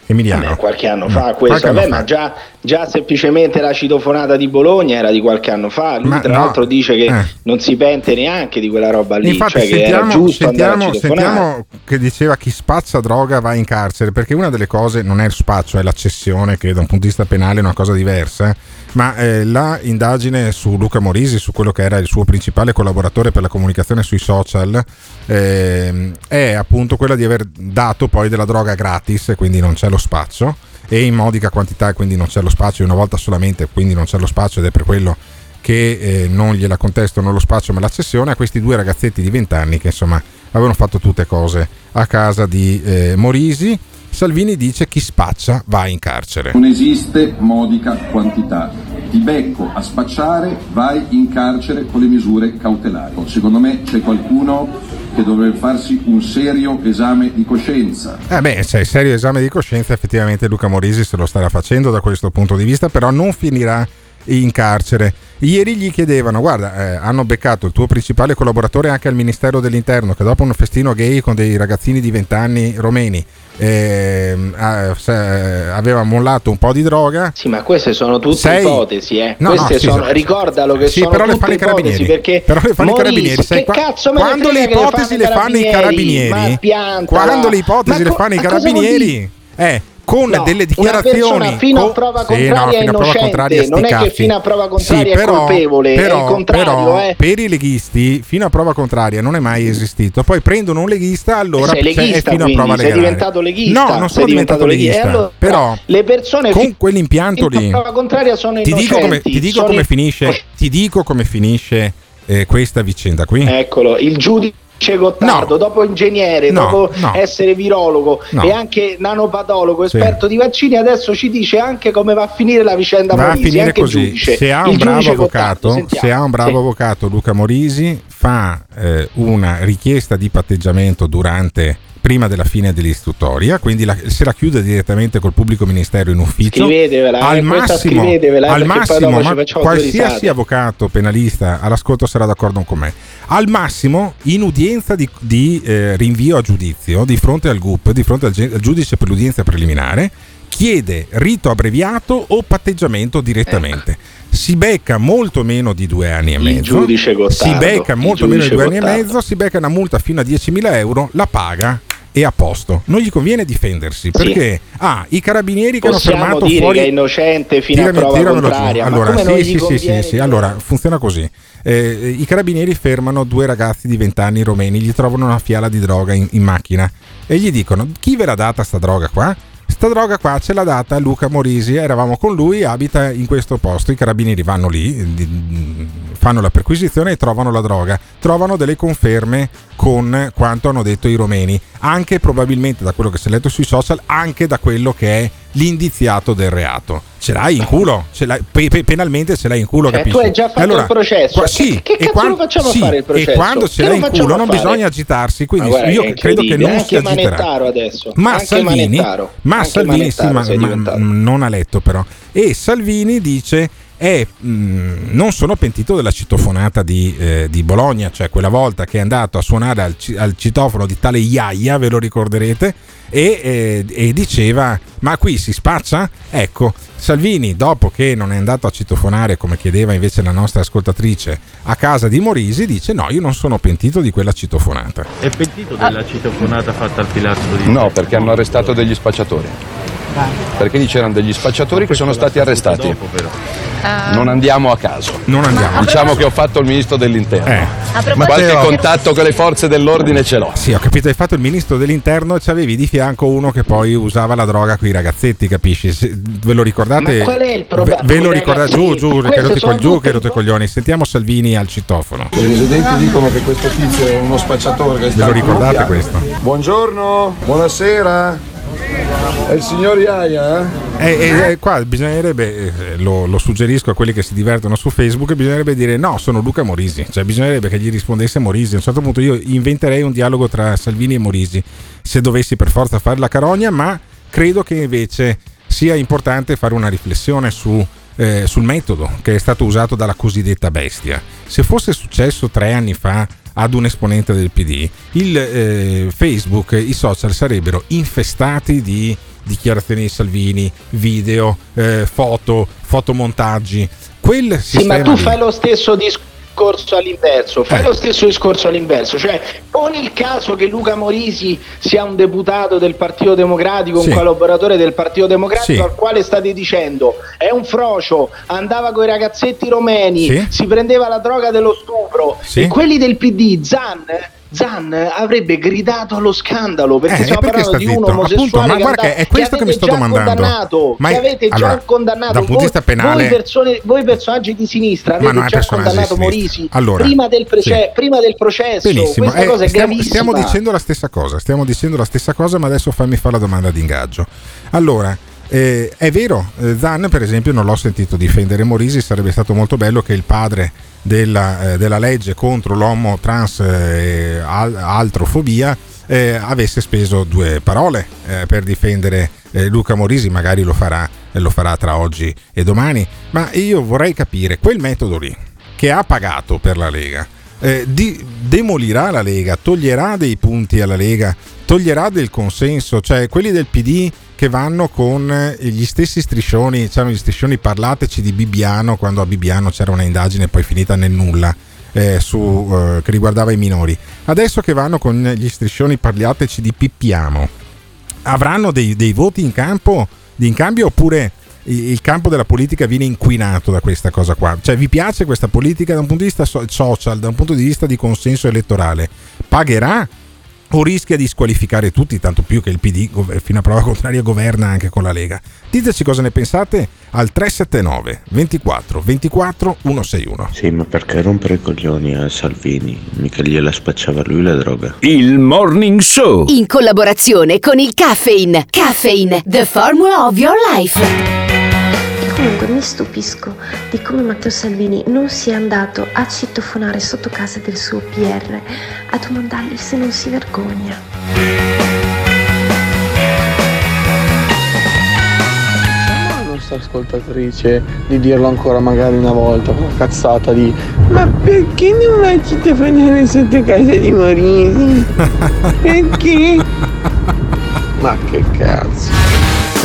[SPEAKER 6] Emiliano.
[SPEAKER 10] Vabbè, qualche anno fa
[SPEAKER 6] Mm,
[SPEAKER 10] questo,
[SPEAKER 6] anno
[SPEAKER 10] vabbè,
[SPEAKER 6] fa.
[SPEAKER 10] ma già, già semplicemente la citofonata di Bologna era di qualche anno fa. Lui
[SPEAKER 6] Ma
[SPEAKER 10] tra
[SPEAKER 6] no,
[SPEAKER 10] l'altro dice che
[SPEAKER 6] eh.
[SPEAKER 10] non si pente neanche di quella roba lì,
[SPEAKER 6] Infatti,
[SPEAKER 10] cioè che
[SPEAKER 6] sentiamo,
[SPEAKER 10] andare
[SPEAKER 6] sentiamo, sentiamo che diceva chi spazza droga va in carcere, perché una delle cose non è il spaccio, è la cessione, che da un punto di vista penale è una cosa diversa. Eh. Ma eh, la indagine su Luca Morisi, su quello che era il suo principale collaboratore per la comunicazione sui social, ehm, è appunto quella di aver dato poi della droga gratis, quindi non c'è lo spaccio, e in modica quantità, quindi non c'è lo spaccio, una volta solamente, quindi non c'è lo spaccio ed è per quello che eh, non gliela contestano lo spaccio ma la cessione a questi due ragazzetti di 20 anni che insomma avevano fatto tutte cose a casa di eh, Morisi. Salvini dice chi spaccia va in carcere.
[SPEAKER 13] Non esiste modica quantità. Ti becco a spacciare, vai in carcere con le misure cautelari. Secondo me c'è qualcuno che dovrebbe farsi un serio esame di coscienza.
[SPEAKER 6] Eh beh, se è serio esame di coscienza, effettivamente Luca Morisi se lo starà facendo da questo punto di vista, però non finirà in carcere. Ieri gli chiedevano, guarda, eh, hanno beccato il tuo principale collaboratore anche al Ministero dell'Interno, che dopo un festino gay con dei ragazzini di 20 anni romeni ehm, se- aveva mollato un po' di droga.
[SPEAKER 10] Sì, ma queste sono tutte
[SPEAKER 6] Sei-
[SPEAKER 10] ipotesi, eh.
[SPEAKER 6] No,
[SPEAKER 10] queste
[SPEAKER 6] no, sì,
[SPEAKER 10] sono, ricordalo che
[SPEAKER 6] Sì,
[SPEAKER 10] sono
[SPEAKER 6] però le fanno i carabinieri.
[SPEAKER 10] perché
[SPEAKER 6] Però le fanno i
[SPEAKER 10] Morisi,
[SPEAKER 6] carabinieri, sai,
[SPEAKER 10] che
[SPEAKER 6] qua-
[SPEAKER 10] cazzo me ne
[SPEAKER 6] quando le ipotesi le fanno i carabinieri, quando le ipotesi le fanno i carabinieri, eh, con
[SPEAKER 10] No,
[SPEAKER 6] delle dichiarazioni
[SPEAKER 10] fino a prova
[SPEAKER 6] Sì,
[SPEAKER 10] contraria
[SPEAKER 6] no,
[SPEAKER 10] è
[SPEAKER 6] fino a prova
[SPEAKER 10] innocente,
[SPEAKER 6] contraria,
[SPEAKER 10] non è che fino a prova contraria è
[SPEAKER 6] però,
[SPEAKER 10] colpevole, è
[SPEAKER 6] però,
[SPEAKER 10] il contrario,
[SPEAKER 6] però,
[SPEAKER 10] eh.
[SPEAKER 6] per i leghisti fino a prova contraria non è mai esistito. Poi prendono un leghista, allora
[SPEAKER 10] sei leghista,
[SPEAKER 6] è fino
[SPEAKER 10] quindi,
[SPEAKER 6] a prova
[SPEAKER 10] sei
[SPEAKER 6] legale.
[SPEAKER 10] diventato leghista,
[SPEAKER 6] No, non sono diventato
[SPEAKER 10] diventato leghista.
[SPEAKER 6] leghista.
[SPEAKER 10] E allora
[SPEAKER 6] però
[SPEAKER 10] le persone
[SPEAKER 6] con
[SPEAKER 10] fi-
[SPEAKER 6] quell'impianto lì
[SPEAKER 10] prova contraria sono
[SPEAKER 6] ti dico come, ti dico
[SPEAKER 10] sono
[SPEAKER 6] come
[SPEAKER 10] in-
[SPEAKER 6] finisce, ti dico come finisce eh, questa vicenda qui.
[SPEAKER 10] Eccolo, il giudice Gottardo, dopo ingegnere,
[SPEAKER 6] No,
[SPEAKER 10] dopo
[SPEAKER 6] no.
[SPEAKER 10] essere virologo
[SPEAKER 6] No.
[SPEAKER 10] e anche nanopatologo,
[SPEAKER 6] Sì.
[SPEAKER 10] esperto di vaccini, adesso ci dice anche come va a finire la vicenda
[SPEAKER 6] Va a finire così. Se ha un bravo avvocato, se ha un bravo
[SPEAKER 10] Sì.
[SPEAKER 6] avvocato Luca Morisi fa eh, una richiesta di patteggiamento durante prima della fine dell'istruttoria, quindi la- se la chiude direttamente col pubblico ministero in ufficio.
[SPEAKER 10] Eh,
[SPEAKER 6] al massimo,
[SPEAKER 10] eh,
[SPEAKER 6] al massimo ma qualsiasi avvocato penalista all'ascolto sarà d'accordo con me. Al massimo, in udienza di, di, eh, rinvio a giudizio di fronte al GUP, di fronte al, al giudice per l'udienza preliminare, chiede rito abbreviato o patteggiamento direttamente. Si becca molto meno di due anni e mezzo.
[SPEAKER 10] Gottardo,
[SPEAKER 6] si becca molto meno di due anni e
[SPEAKER 10] Gottardo.
[SPEAKER 6] mezzo, si becca una multa fino a 10.000 euro, la paga e a posto. Non gli conviene difendersi perché ah, i carabinieri che hanno
[SPEAKER 10] Possiamo
[SPEAKER 6] fermato
[SPEAKER 10] dire
[SPEAKER 6] fuori
[SPEAKER 10] che è innocente fino
[SPEAKER 6] Tirami-
[SPEAKER 10] a prova contraria,
[SPEAKER 6] Allora, sì, sì, sì, sì, sì. Allora, funziona così. Eh, I carabinieri fermano due ragazzi di 20 anni romeni, gli trovano una fiala di droga in, in macchina e gli dicono: Chi ve l'ha data sta droga qua? Sta droga qua ce l'ha data Luca Morisi, eravamo con lui, abita in questo posto. I carabinieri vanno lì, fanno la perquisizione e trovano la droga. Trovano delle conferme con quanto hanno detto i romeni, anche probabilmente da quello che si è letto sui social, anche da quello che è l'indiziato del reato. Ce l'hai in culo, ce l'hai- pe- pe- penalmente ce l'hai in culo,
[SPEAKER 10] Cioè,
[SPEAKER 6] capisci?
[SPEAKER 10] tu hai già fatto
[SPEAKER 6] allora,
[SPEAKER 10] il processo.
[SPEAKER 6] qua-
[SPEAKER 10] Che-
[SPEAKER 6] sì,
[SPEAKER 10] che
[SPEAKER 6] e
[SPEAKER 10] cazzo
[SPEAKER 6] quan-
[SPEAKER 10] lo facciamo
[SPEAKER 6] sì,
[SPEAKER 10] fare il processo?
[SPEAKER 6] E quando ce
[SPEAKER 10] Che
[SPEAKER 6] l'hai in culo non
[SPEAKER 10] fare?
[SPEAKER 6] bisogna agitarsi, quindi
[SPEAKER 10] Ma guarda
[SPEAKER 6] io
[SPEAKER 10] che
[SPEAKER 6] credo che non
[SPEAKER 10] anche
[SPEAKER 6] si agiterà.
[SPEAKER 10] Adesso,
[SPEAKER 6] Ma
[SPEAKER 10] anche
[SPEAKER 6] Salvini, ma Salvini sì, ma- non ha letto però. E Salvini dice è, mh, non sono pentito della citofonata di, eh, di Bologna, cioè quella volta che è andato a suonare al, ci- al citofono di tale Iaia, ve lo ricorderete, e, eh, e diceva ma qui si spaccia? Ecco, Salvini dopo che non è andato a citofonare come chiedeva invece la nostra ascoltatrice a casa di Morisi dice no io non sono pentito di quella citofonata.
[SPEAKER 14] È pentito della citofonata fatta al pilastro di
[SPEAKER 15] No, perché hanno arrestato degli spacciatori.
[SPEAKER 12] Perché lì c'erano degli spacciatori che sono stati arrestati. Non andiamo a caso.
[SPEAKER 6] Non andiamo.
[SPEAKER 12] Diciamo che ho fatto il ministro dell'interno.
[SPEAKER 6] Eh.
[SPEAKER 12] Ma qualche
[SPEAKER 6] Matteo-
[SPEAKER 12] contatto con le forze dell'ordine ce l'ho.
[SPEAKER 6] Sì, ho capito, hai fatto il ministro dell'interno e c'avevi di fianco uno che poi usava la droga con i ragazzetti, capisci? Se- ve lo ricordate?
[SPEAKER 10] Ma qual è il problema
[SPEAKER 6] Ve, ve lo
[SPEAKER 10] i
[SPEAKER 6] ricordate? Giù, giù, che col giù, che rotti coglioni. Sentiamo Salvini al citofono.
[SPEAKER 14] I residenti dicono che questo tizio è uno spacciatore che
[SPEAKER 6] Ve lo ricordate questo?
[SPEAKER 14] Buongiorno, buonasera. È il signor Iaia? eh?
[SPEAKER 6] E, e- e qua bisognerebbe, eh, lo, lo suggerisco a quelli che si divertono su Facebook, bisognerebbe dire no, sono Luca Morisi, cioè bisognerebbe che gli rispondesse Morisi. A un certo punto io inventerei un dialogo tra Salvini e Morisi, se dovessi per forza fare la carogna, ma credo che invece sia importante fare una riflessione su, eh, sul metodo che è stato usato dalla cosiddetta bestia. Se fosse successo tre anni fa ad un esponente del PD, il eh, Facebook, i social sarebbero infestati di dichiarazioni di Salvini, video, eh, foto, fotomontaggi. Quel
[SPEAKER 10] Sì,
[SPEAKER 6] sistema
[SPEAKER 10] ma tu
[SPEAKER 6] lì-
[SPEAKER 10] fai lo stesso discorso all'inverso, fai
[SPEAKER 6] Eh.
[SPEAKER 10] lo stesso discorso all'inverso, cioè poni il caso che Luca Morisi sia un deputato del Partito Democratico,
[SPEAKER 6] Sì.
[SPEAKER 10] un collaboratore del Partito Democratico
[SPEAKER 6] Sì.
[SPEAKER 10] al quale state dicendo è un frocio, andava con i ragazzetti romeni,
[SPEAKER 6] Sì.
[SPEAKER 10] si prendeva la droga dello stupro e quelli del PD, Zan Zan avrebbe gridato allo scandalo perché
[SPEAKER 6] Eh,
[SPEAKER 10] stiamo
[SPEAKER 6] perché
[SPEAKER 10] parlando di un
[SPEAKER 6] zitto?
[SPEAKER 10] omosessuale
[SPEAKER 6] Appunto, ma
[SPEAKER 10] che,
[SPEAKER 6] guarda che è questo che mi
[SPEAKER 10] avete
[SPEAKER 6] sto domandando. Ma
[SPEAKER 10] che
[SPEAKER 6] è-
[SPEAKER 10] avete
[SPEAKER 6] allora,
[SPEAKER 10] già condannato
[SPEAKER 6] dal punto di vista penale-
[SPEAKER 10] voi, persone- voi personaggi di sinistra avete già condannato. Morisi
[SPEAKER 6] Allora,
[SPEAKER 10] prima, del proce-
[SPEAKER 6] sì.
[SPEAKER 10] prima del processo
[SPEAKER 6] Benissimo,
[SPEAKER 10] questa
[SPEAKER 6] eh,
[SPEAKER 10] cosa è
[SPEAKER 6] stiamo,
[SPEAKER 10] gravissima
[SPEAKER 6] stiamo dicendo la stessa cosa, stiamo dicendo la stessa cosa, ma adesso fammi fare la domanda di ingaggio. Allora, eh, è vero, eh, Zan per esempio non l'ho sentito difendere. Morisi, sarebbe stato molto bello che il padre della, eh, della legge contro l'homo trans e al- altrofobia eh, avesse speso due parole eh, per difendere eh, Luca Morisi, magari lo farà, eh, lo farà tra oggi e domani, ma io vorrei capire quel metodo lì che ha pagato per la Lega eh, di- demolirà la Lega, toglierà dei punti alla Lega, toglierà del consenso, cioè quelli del PD che vanno con eh, gli stessi striscioni, c'erano gli striscioni parlateci di Bibbiano quando a Bibbiano c'era una indagine poi finita nel nulla. eh, su, eh, che riguardava i minori adesso che vanno con gli striscioni parlateci di Pippiamo avranno dei, dei voti in campo in cambio oppure il campo della politica viene inquinato da questa cosa qua cioè vi piace questa politica da un punto di vista so- social da un punto di vista di consenso elettorale pagherà o rischia di squalificare tutti tanto più che il PD fino a prova contraria governa anche con la Lega diteci cosa ne pensate al 379 24 24 161
[SPEAKER 15] Sì, ma perché rompere i coglioni a Salvini? Mica gliela spacciava lui la droga.
[SPEAKER 1] Il Morning Show.
[SPEAKER 2] In collaborazione con il Caffeine. Caffeine, the formula of your life.
[SPEAKER 9] Comunque mi stupisco di come Matteo Salvini non sia andato a citofonare sotto casa del suo PR a domandargli se non si vergogna.
[SPEAKER 16] la nostra ascoltatrice di dirlo ancora magari una volta, una cazzata di Ma perché non vai a citofonare sotto casa di Morisi? Perché? Ma che cazzo.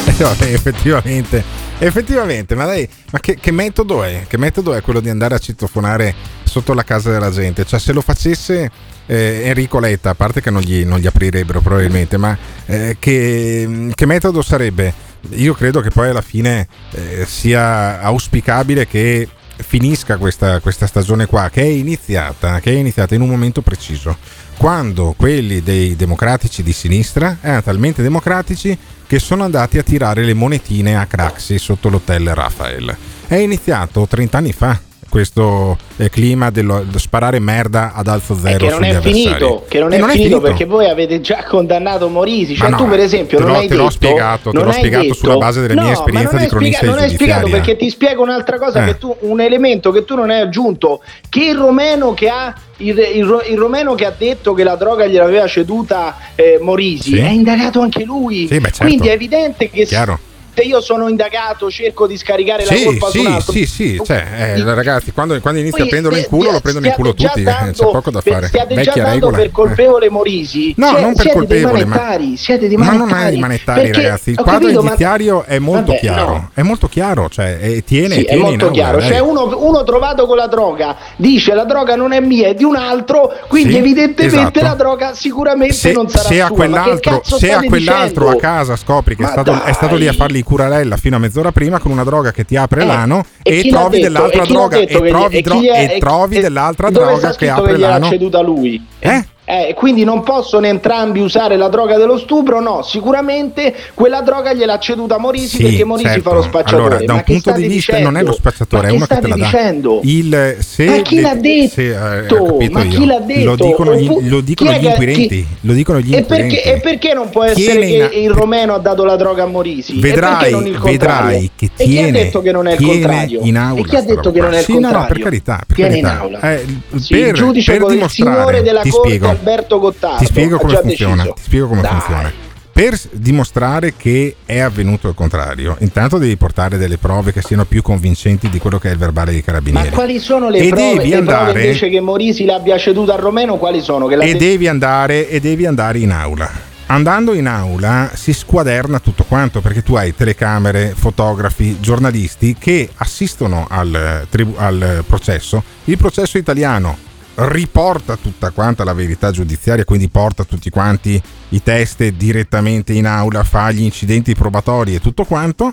[SPEAKER 6] Eh, vabbè, effettivamente, effettivamente, ma dai, ma che, che metodo è? Che metodo è quello di andare a citofonare sotto la casa della gente? Cioè, se lo facesse eh, Enrico Letta, a parte che non gli, non gli aprirebbero probabilmente, ma eh, che, che metodo sarebbe? Io credo che poi alla fine eh, sia auspicabile che finisca questa, questa stagione qua, che è iniziata, che è iniziata in un momento preciso, quando quelli dei democratici di sinistra erano talmente democratici che sono andati a tirare le monetine a Craxi sotto l'hotel Rafael. È iniziato 30 anni fa questo eh, clima dello, dello sparare merda ad alzo
[SPEAKER 10] E
[SPEAKER 6] zero
[SPEAKER 10] che non è finito, che non
[SPEAKER 6] E
[SPEAKER 10] è, finito, perché voi avete già condannato Morisi. Cioè,
[SPEAKER 6] Ma
[SPEAKER 10] tu,
[SPEAKER 6] no,
[SPEAKER 10] per esempio,
[SPEAKER 6] te
[SPEAKER 10] non
[SPEAKER 6] l'ho-
[SPEAKER 10] hai
[SPEAKER 6] te l'ho
[SPEAKER 10] detto.
[SPEAKER 6] spiegato, te
[SPEAKER 10] non
[SPEAKER 6] l'ho
[SPEAKER 10] hai
[SPEAKER 6] spiegato
[SPEAKER 10] detto-
[SPEAKER 6] sulla base delle
[SPEAKER 10] no,
[SPEAKER 6] mie esperienze
[SPEAKER 10] non
[SPEAKER 6] di cronista
[SPEAKER 10] Non hai spiegato perché ti spiego un'altra cosa,
[SPEAKER 6] Eh.
[SPEAKER 10] che tu, un elemento che tu non hai aggiunto, che il romeno che ha. Il, il il romeno che ha detto che la droga gliel'aveva ceduta eh, Morisi
[SPEAKER 6] Sì.
[SPEAKER 10] è indagato anche lui.
[SPEAKER 6] Sì, beh, certo.
[SPEAKER 10] Quindi è evidente che
[SPEAKER 6] Chiaro.
[SPEAKER 10] Se io sono indagato cerco di scaricare la
[SPEAKER 6] Sì,
[SPEAKER 10] colpa su un
[SPEAKER 6] sì,
[SPEAKER 10] altro.
[SPEAKER 6] sì, sì, cioè, eh, ragazzi, quando, quando inizi
[SPEAKER 10] Poi
[SPEAKER 6] a prenderlo in culo, lo prendono in culo tutti,
[SPEAKER 10] già
[SPEAKER 6] eh,
[SPEAKER 10] dando-
[SPEAKER 6] c'è poco da fare.
[SPEAKER 10] Stiate già dando
[SPEAKER 6] regola.
[SPEAKER 10] per colpevole Morisi.
[SPEAKER 6] No,
[SPEAKER 10] Sie-
[SPEAKER 6] non per
[SPEAKER 10] siete dei
[SPEAKER 6] colpevole, ma-
[SPEAKER 10] manettari, siete dei
[SPEAKER 6] Ma non
[SPEAKER 10] manettari.
[SPEAKER 6] hai i manettari,
[SPEAKER 10] Perché-
[SPEAKER 6] ragazzi. Il quadro
[SPEAKER 10] capito, ma-
[SPEAKER 6] indiziario è molto
[SPEAKER 10] Vabbè,
[SPEAKER 6] chiaro.
[SPEAKER 10] no.
[SPEAKER 6] È molto chiaro, cioè, e tiene,
[SPEAKER 10] Sì, è
[SPEAKER 6] tiene in
[SPEAKER 10] molto
[SPEAKER 6] aula,
[SPEAKER 10] chiaro.
[SPEAKER 6] dai.
[SPEAKER 10] Cioè, uno, uno trovato con la droga dice la droga non è mia, è di un altro, quindi evidentemente
[SPEAKER 6] esatto.
[SPEAKER 10] la droga sicuramente non sarà sua. Ma
[SPEAKER 6] se a quell'altro a casa scopri che è
[SPEAKER 10] Ma
[SPEAKER 6] stato, è lì a
[SPEAKER 10] dai.
[SPEAKER 6] Fargli curarella fino a mezz'ora prima con una droga che ti apre
[SPEAKER 10] Eh,
[SPEAKER 6] l'ano
[SPEAKER 10] e
[SPEAKER 6] e,
[SPEAKER 10] l'ha
[SPEAKER 6] trovi dell'altra
[SPEAKER 10] E l'ha
[SPEAKER 6] droga e trovi, dro-
[SPEAKER 10] chi è-
[SPEAKER 6] e trovi dell'altra droga che apre l'ano.
[SPEAKER 10] ceduta lui?
[SPEAKER 6] Eh?
[SPEAKER 10] Eh, quindi non possono entrambi usare la droga dello stupro? No, sicuramente quella droga gliel'ha ceduta Morisi
[SPEAKER 6] Sì,
[SPEAKER 10] perché Morisi
[SPEAKER 6] certo.
[SPEAKER 10] fa lo spacciatore.
[SPEAKER 6] Allora, da un punto di vista
[SPEAKER 10] dicendo?
[SPEAKER 6] non è lo spacciatore, è uno che te la dà.
[SPEAKER 10] dicendo?
[SPEAKER 6] Il, se
[SPEAKER 10] Ma chi l'ha detto?
[SPEAKER 6] se, eh,
[SPEAKER 10] Ma
[SPEAKER 6] io.
[SPEAKER 10] chi l'ha detto?
[SPEAKER 6] Lo dicono gli, lo dicono gli inquirenti.
[SPEAKER 10] chi-
[SPEAKER 6] Lo dicono gli
[SPEAKER 10] E
[SPEAKER 6] inquirenti.
[SPEAKER 10] perché, e perché non può essere
[SPEAKER 6] Tiene
[SPEAKER 10] che
[SPEAKER 6] in-
[SPEAKER 10] il romeno ha dato la droga a Morisi?
[SPEAKER 6] Vedrai, vedrai che
[SPEAKER 10] e chi ha
[SPEAKER 6] tiene,
[SPEAKER 10] detto che non è il
[SPEAKER 6] tiene
[SPEAKER 10] contrario?
[SPEAKER 6] in aula
[SPEAKER 10] e chi ha detto che non è il
[SPEAKER 6] Sì, no, no,
[SPEAKER 10] contrario?
[SPEAKER 6] per carità, per carità. Eh,
[SPEAKER 10] Sì,
[SPEAKER 6] per,
[SPEAKER 10] il giudice
[SPEAKER 6] per
[SPEAKER 10] il signore della
[SPEAKER 6] ti
[SPEAKER 10] corte
[SPEAKER 6] spiego,
[SPEAKER 10] Alberto Gottardo
[SPEAKER 6] ti spiego come funziona.
[SPEAKER 10] deciso.
[SPEAKER 6] Ti spiego come
[SPEAKER 10] Dai.
[SPEAKER 6] funziona. Per dimostrare che è avvenuto il contrario, intanto devi portare delle prove che siano più convincenti di quello che è il verbale dei
[SPEAKER 10] Ma
[SPEAKER 6] carabinieri.
[SPEAKER 10] quali sono le
[SPEAKER 6] E
[SPEAKER 10] prove,
[SPEAKER 6] devi
[SPEAKER 10] le prove
[SPEAKER 6] andare-
[SPEAKER 10] invece che Morisi l'abbia ceduta al romeno? Quali sono?
[SPEAKER 6] E
[SPEAKER 10] de-
[SPEAKER 6] devi andare e devi andare in aula. Andando in aula si squaderna tutto quanto perché tu hai telecamere, fotografi, giornalisti che assistono al, tribu- al processo. Il processo italiano riporta tutta quanta la verità giudiziaria, quindi porta tutti quanti i test direttamente in aula, fa gli incidenti probatori e tutto quanto.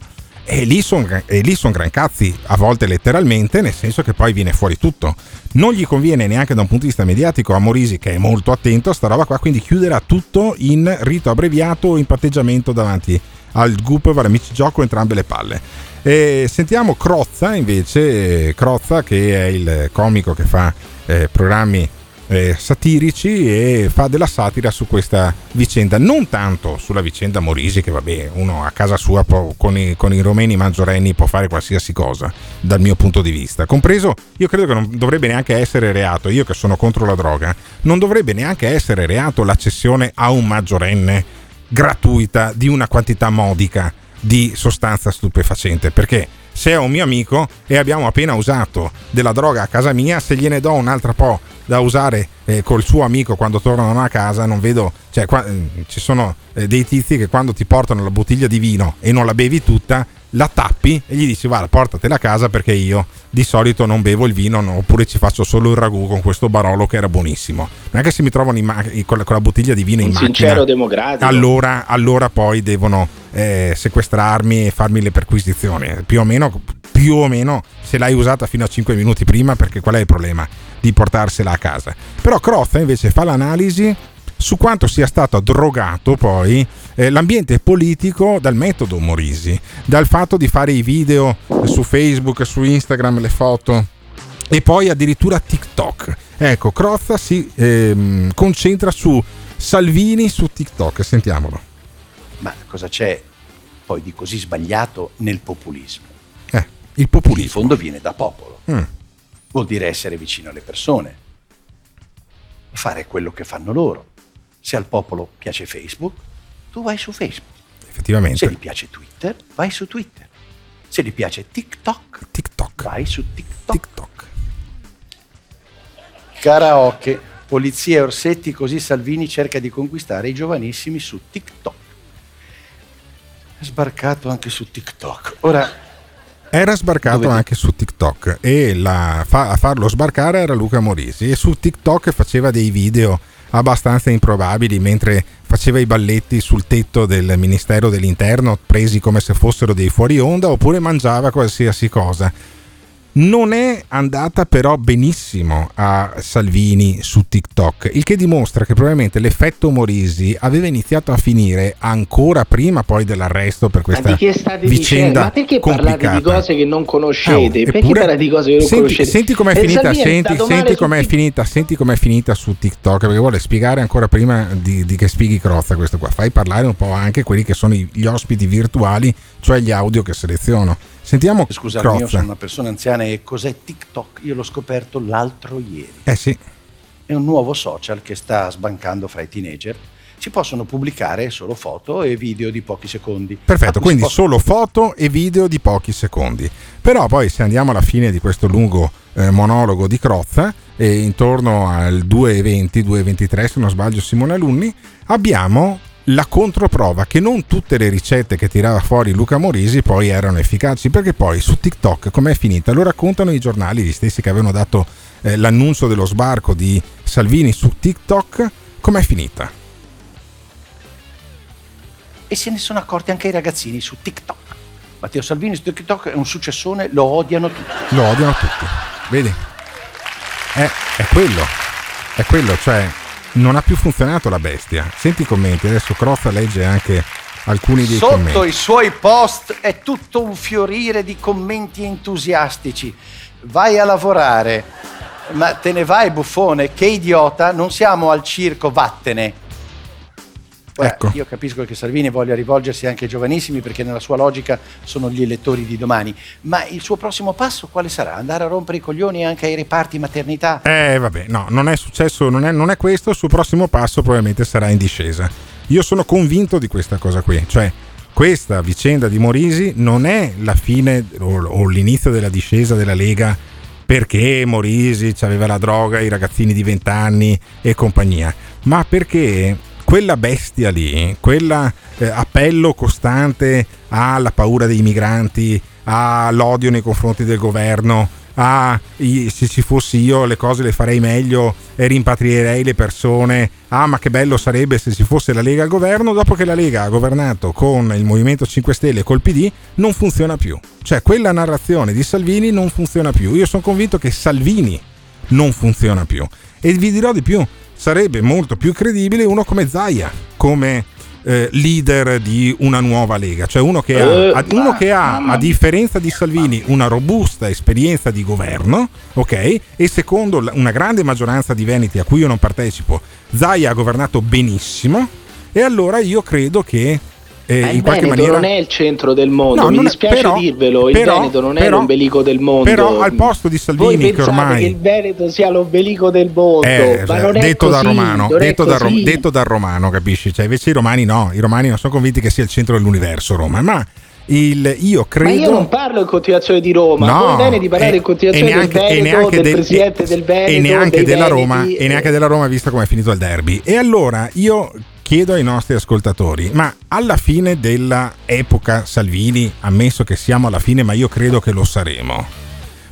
[SPEAKER 6] E lì sono son gran cazzi, a volte letteralmente, nel senso che poi viene fuori tutto. Non gli conviene neanche da un punto di vista mediatico a Morisi, che è molto attento a sta roba qua, quindi chiuderà tutto in rito abbreviato o in patteggiamento davanti al GUP Varamici Gioco entrambe le palle. E sentiamo Crozza invece, Crozza che è il comico che fa eh, programmi eh, satirici e fa della satira su questa vicenda, non tanto sulla vicenda Morisi, che vabbè, uno a casa sua può- con, i, con i romeni maggiorenni può fare qualsiasi cosa, dal mio punto di vista. Compreso, io credo che non dovrebbe neanche essere reato, io che sono contro la droga, non dovrebbe neanche essere reato la cessione a un maggiorenne gratuita di una quantità modica di sostanza stupefacente, perché se è un mio amico e abbiamo appena usato della droga a casa mia, se gliene do un'altra po' da usare eh, col suo amico quando tornano a casa, non vedo, cioè qua, eh, ci sono eh, dei tizi che quando ti portano la bottiglia di vino e non la bevi tutta, la tappi e gli dici guarda portatela a casa perché io di solito non bevo il vino no, oppure ci faccio solo il ragù con questo barolo che era buonissimo. Non è che se mi trovano ma- con, la, con la bottiglia di vino
[SPEAKER 10] Un
[SPEAKER 6] in macchina. allora, allora poi devono eh, sequestrarmi e farmi le perquisizioni. Più o meno più o meno se l'hai usata fino a 5 minuti prima perché qual è il problema di portarsela a casa? Però Crozza invece fa l'analisi su quanto sia stato drogato poi eh, l'ambiente politico dal metodo Morisi, dal fatto di fare i video su Facebook, su Instagram, le foto e poi addirittura TikTok. Ecco, Crozza si ehm, concentra su Salvini su TikTok, sentiamolo.
[SPEAKER 17] Ma cosa c'è poi di così sbagliato nel populismo?
[SPEAKER 6] Eh, il populismo.
[SPEAKER 17] In fondo viene da popolo.
[SPEAKER 6] Mm.
[SPEAKER 17] Vuol dire essere vicino alle persone. Fare quello che fanno loro. Se al popolo piace Facebook, tu vai su Facebook.
[SPEAKER 6] Effettivamente.
[SPEAKER 17] Se gli piace Twitter, vai su Twitter. Se gli piace TikTok,
[SPEAKER 6] TikTok.
[SPEAKER 17] vai su TikTok. Karaoke, polizia e Orsetti, così Salvini cerca di conquistare i giovanissimi su TikTok. È sbarcato anche su TikTok. Ora,
[SPEAKER 6] Era sbarcato
[SPEAKER 17] Dove-
[SPEAKER 6] anche su TikTok e la- fa- a farlo sbarcare era Luca Morisi e su TikTok faceva dei video abbastanza improbabili mentre faceva i balletti sul tetto del Ministero dell'Interno presi come se fossero dei fuori onda oppure mangiava qualsiasi cosa. Non è andata però benissimo a Salvini su TikTok, il che dimostra che probabilmente l'effetto Morisi aveva iniziato a finire ancora prima poi dell'arresto per questa
[SPEAKER 10] state dicendo?
[SPEAKER 6] vicenda
[SPEAKER 10] Ma perché parlate di
[SPEAKER 6] complicata.
[SPEAKER 10] cose che non
[SPEAKER 6] Ah,
[SPEAKER 10] conoscete? perché
[SPEAKER 6] eppure-
[SPEAKER 10] parlate di cose che non
[SPEAKER 6] senti,
[SPEAKER 10] conoscete?
[SPEAKER 6] Senti com'è
[SPEAKER 10] E
[SPEAKER 6] finita,
[SPEAKER 10] Salvini è
[SPEAKER 6] senti, senti com'è finita, senti com'è finita su TikTok, perché vuole spiegare ancora prima di, di che spieghi Crozza questo qua. Fai parlare un po' anche quelli che sono gli ospiti virtuali, cioè gli audio che seleziono. Sentiamo
[SPEAKER 17] scusami, io
[SPEAKER 6] Crozza.
[SPEAKER 17] sono una persona anziana e cos'è TikTok? Io l'ho scoperto l'altro ieri.
[SPEAKER 6] Eh sì,
[SPEAKER 17] È un nuovo social che sta sbancando fra i teenager si possono pubblicare solo foto e video di pochi secondi.
[SPEAKER 6] Perfetto,
[SPEAKER 17] Ma
[SPEAKER 6] quindi
[SPEAKER 17] si possono-
[SPEAKER 6] solo foto e video di pochi secondi. Però poi se andiamo alla fine di questo lungo eh, monologo di Crozza, e intorno al 2.20, 2.23 se non sbaglio Simone Alunni, abbiamo la controprova che non tutte le ricette che tirava fuori Luca Morisi poi erano efficaci, perché poi su TikTok com'è finita? Lo raccontano i giornali, gli stessi che avevano dato eh, l'annuncio dello sbarco di Salvini su TikTok, com'è finita?
[SPEAKER 17] E se ne sono accorti anche i ragazzini su TikTok. Matteo Salvini su TikTok è un successone, lo odiano tutti.
[SPEAKER 6] Lo odiano tutti. Vedi? È, è quello. È quello, cioè non ha più funzionato la bestia. Senti i commenti, adesso Crozza legge anche alcuni dei
[SPEAKER 17] Sotto
[SPEAKER 6] commenti.
[SPEAKER 17] i suoi post è tutto un fiorire di commenti entusiastici. Vai a lavorare, ma te ne vai buffone, che idiota, non siamo al circo, vattene. Ora,
[SPEAKER 6] Ecco.
[SPEAKER 17] Io capisco che Salvini voglia rivolgersi anche ai giovanissimi perché nella sua logica sono gli elettori di domani, ma il suo prossimo passo quale sarà? Andare a rompere i coglioni anche ai reparti maternità?
[SPEAKER 6] Eh vabbè, no, non è successo, non è, non è questo, il suo prossimo passo probabilmente sarà in discesa. Io sono convinto di questa cosa qui, cioè questa vicenda di Morisi non è la fine o, o l'inizio della discesa della Lega perché Morisi aveva la droga, i ragazzini di 20 anni e compagnia, ma perché quella bestia lì, quell'appello costante alla paura dei migranti, all'odio nei confronti del governo, a se ci fossi io le cose le farei meglio e rimpatrierei le persone, ah ma che bello sarebbe se ci fosse la Lega al governo, dopo che la Lega ha governato con il Movimento 5 Stelle e col PD non funziona più. Cioè quella narrazione di Salvini non funziona più. Io sono convinto che Salvini non funziona più. E vi dirò di più, sarebbe molto più credibile uno come Zaia, come eh, leader di una nuova Lega, cioè uno che,
[SPEAKER 10] Eh,
[SPEAKER 6] ha, uno che ha, a differenza di Salvini, una robusta esperienza di governo, ok? E secondo una grande maggioranza di Veneti a cui io non partecipo, Zaia ha governato benissimo e allora io credo che eh,
[SPEAKER 10] Ma
[SPEAKER 6] in
[SPEAKER 10] il
[SPEAKER 6] qualche
[SPEAKER 10] Veneto
[SPEAKER 6] maniera...
[SPEAKER 10] non è il centro del mondo,
[SPEAKER 6] No,
[SPEAKER 10] mi
[SPEAKER 6] è-
[SPEAKER 10] dispiace
[SPEAKER 6] però-
[SPEAKER 10] dirvelo, il
[SPEAKER 6] però-
[SPEAKER 10] Veneto non è
[SPEAKER 6] però-
[SPEAKER 10] l'ombelico del mondo.
[SPEAKER 6] Però al posto di Salvini che ormai...
[SPEAKER 10] che il Veneto sia l'ombelico del mondo,
[SPEAKER 6] Eh,
[SPEAKER 10] ma non è
[SPEAKER 6] detto, da
[SPEAKER 10] così,
[SPEAKER 6] romano,
[SPEAKER 10] non è
[SPEAKER 6] detto, da ro-
[SPEAKER 10] così.
[SPEAKER 6] detto dal romano, capisci? Cioè, invece i romani no, i romani non sono convinti che sia il centro dell'universo Roma, ma il, io credo...
[SPEAKER 10] Ma io non parlo in continuazione di Roma,
[SPEAKER 6] No,
[SPEAKER 10] bene di parlare
[SPEAKER 6] e-
[SPEAKER 10] in continuazione
[SPEAKER 6] neanche-
[SPEAKER 10] del Veneto, del,
[SPEAKER 6] del-
[SPEAKER 10] presidente del Veneto,
[SPEAKER 6] e neanche della
[SPEAKER 10] Veneti,
[SPEAKER 6] Roma e neanche della Roma visto come è finito il derby e allora io chiedo ai nostri ascoltatori ma alla fine della epoca Salvini ammesso che siamo alla fine ma io credo che lo saremo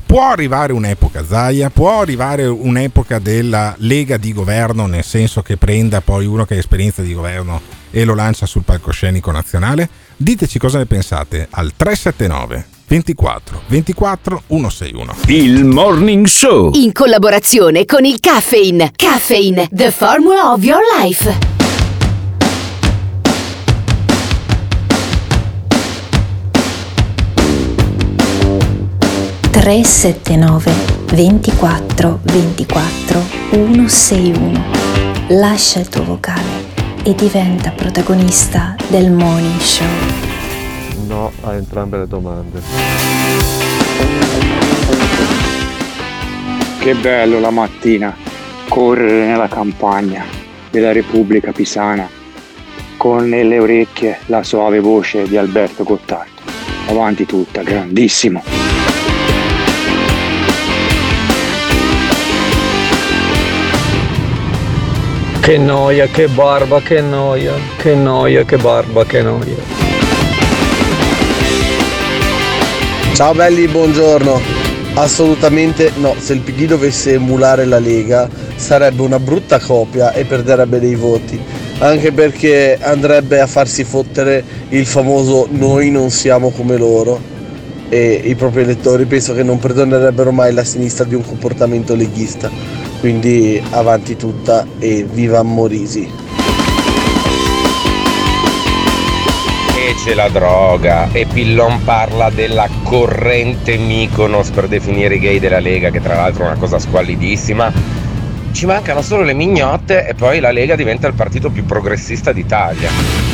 [SPEAKER 6] può arrivare un'epoca Zaia può arrivare un'epoca della lega di governo nel senso che prenda poi uno che ha esperienza di governo e lo lancia sul palcoscenico nazionale diteci cosa ne pensate al 379 24 24 161
[SPEAKER 1] Il Morning Show.
[SPEAKER 2] In collaborazione con il Caffeine. Caffeine, the formula of your life.
[SPEAKER 8] 379 24 24 161. Lascia il tuo vocale e diventa protagonista del Morning Show.
[SPEAKER 18] No a entrambe le domande.
[SPEAKER 19] Che bello la mattina correre nella campagna della Repubblica Pisana con nelle orecchie la soave voce di Alberto Gottardo. Avanti tutta, grandissimo.
[SPEAKER 16] Che noia, che barba, che noia, che noia, che barba, che noia.
[SPEAKER 20] Ciao belli, buongiorno. Assolutamente no, se il PD dovesse emulare la Lega sarebbe una brutta copia e perderebbe dei voti, anche perché andrebbe a farsi fottere il famoso noi non siamo come loro e i propri elettori penso che non perdonerebbero mai la sinistra di un comportamento leghista. Quindi avanti tutta e viva Morisi.
[SPEAKER 21] E c'è la droga. E Pillon parla della corrente Mykonos per definire i gay della Lega, che tra l'altro è una cosa squallidissima. Ci mancano solo le mignotte e poi la Lega diventa il partito più progressista d'Italia.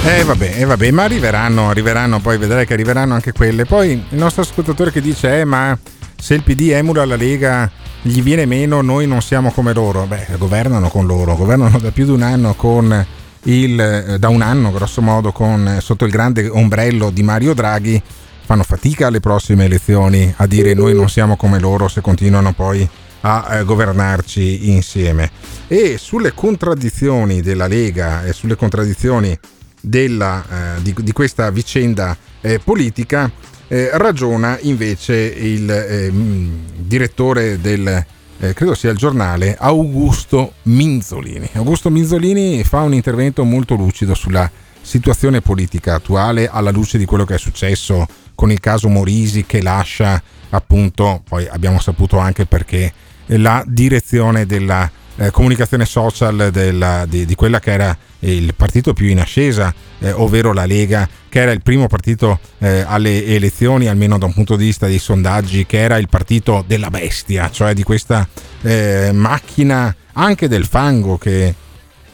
[SPEAKER 6] Eh vabbè, eh, vabbè, ma arriveranno, arriveranno, poi vedrai che arriveranno anche quelle. Poi il nostro ascoltatore che dice, eh ma se il PD emula la Lega gli viene meno, noi non siamo come loro. Beh, governano con loro, governano da più di un anno con il, eh, da un anno, grosso modo, con, eh, sotto il grande ombrello di Mario Draghi, fanno fatica alle prossime elezioni a dire noi non siamo come loro se continuano poi a eh, governarci insieme. E sulle contraddizioni della Lega e sulle contraddizioni della, eh, di, di, questa vicenda eh, politica eh, ragiona invece il ehm, direttore del eh, credo sia il giornale Augusto Minzolini. Augusto Minzolini fa un intervento molto lucido sulla situazione politica attuale alla luce di quello che è successo con il caso Morisi che lascia appunto, poi abbiamo saputo anche perché la direzione della eh, comunicazione social della, di, di, quella che era il partito più in ascesa, eh, ovvero la Lega, che era il primo partito eh, alle elezioni, almeno da un punto di vista dei sondaggi, che era il partito della bestia, cioè di questa eh, macchina anche del fango che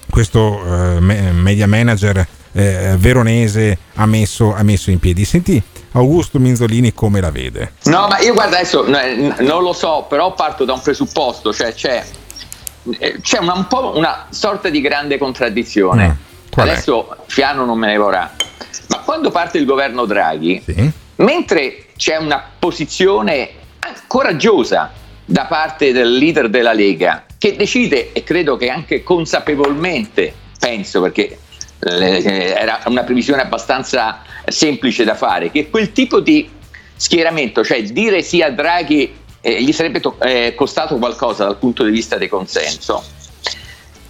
[SPEAKER 6] questo eh, media manager eh, veronese ha messo, ha messo in piedi. Senti Augusto Minzolini come la vede?
[SPEAKER 22] No, ma io guarda adesso non lo so, però parto da un presupposto, cioè c'è c'è una, un po' una sorta di grande contraddizione. Mm, Adesso? Fiano non me ne vorrà, ma quando parte il governo Draghi, sì. mentre c'è una posizione coraggiosa da parte del leader della Lega che decide, e credo che anche consapevolmente, penso perché eh, era una previsione abbastanza semplice da fare, che quel tipo di schieramento, cioè dire sì a Draghi eh, gli sarebbe to- eh, costato qualcosa dal punto di vista del consenso.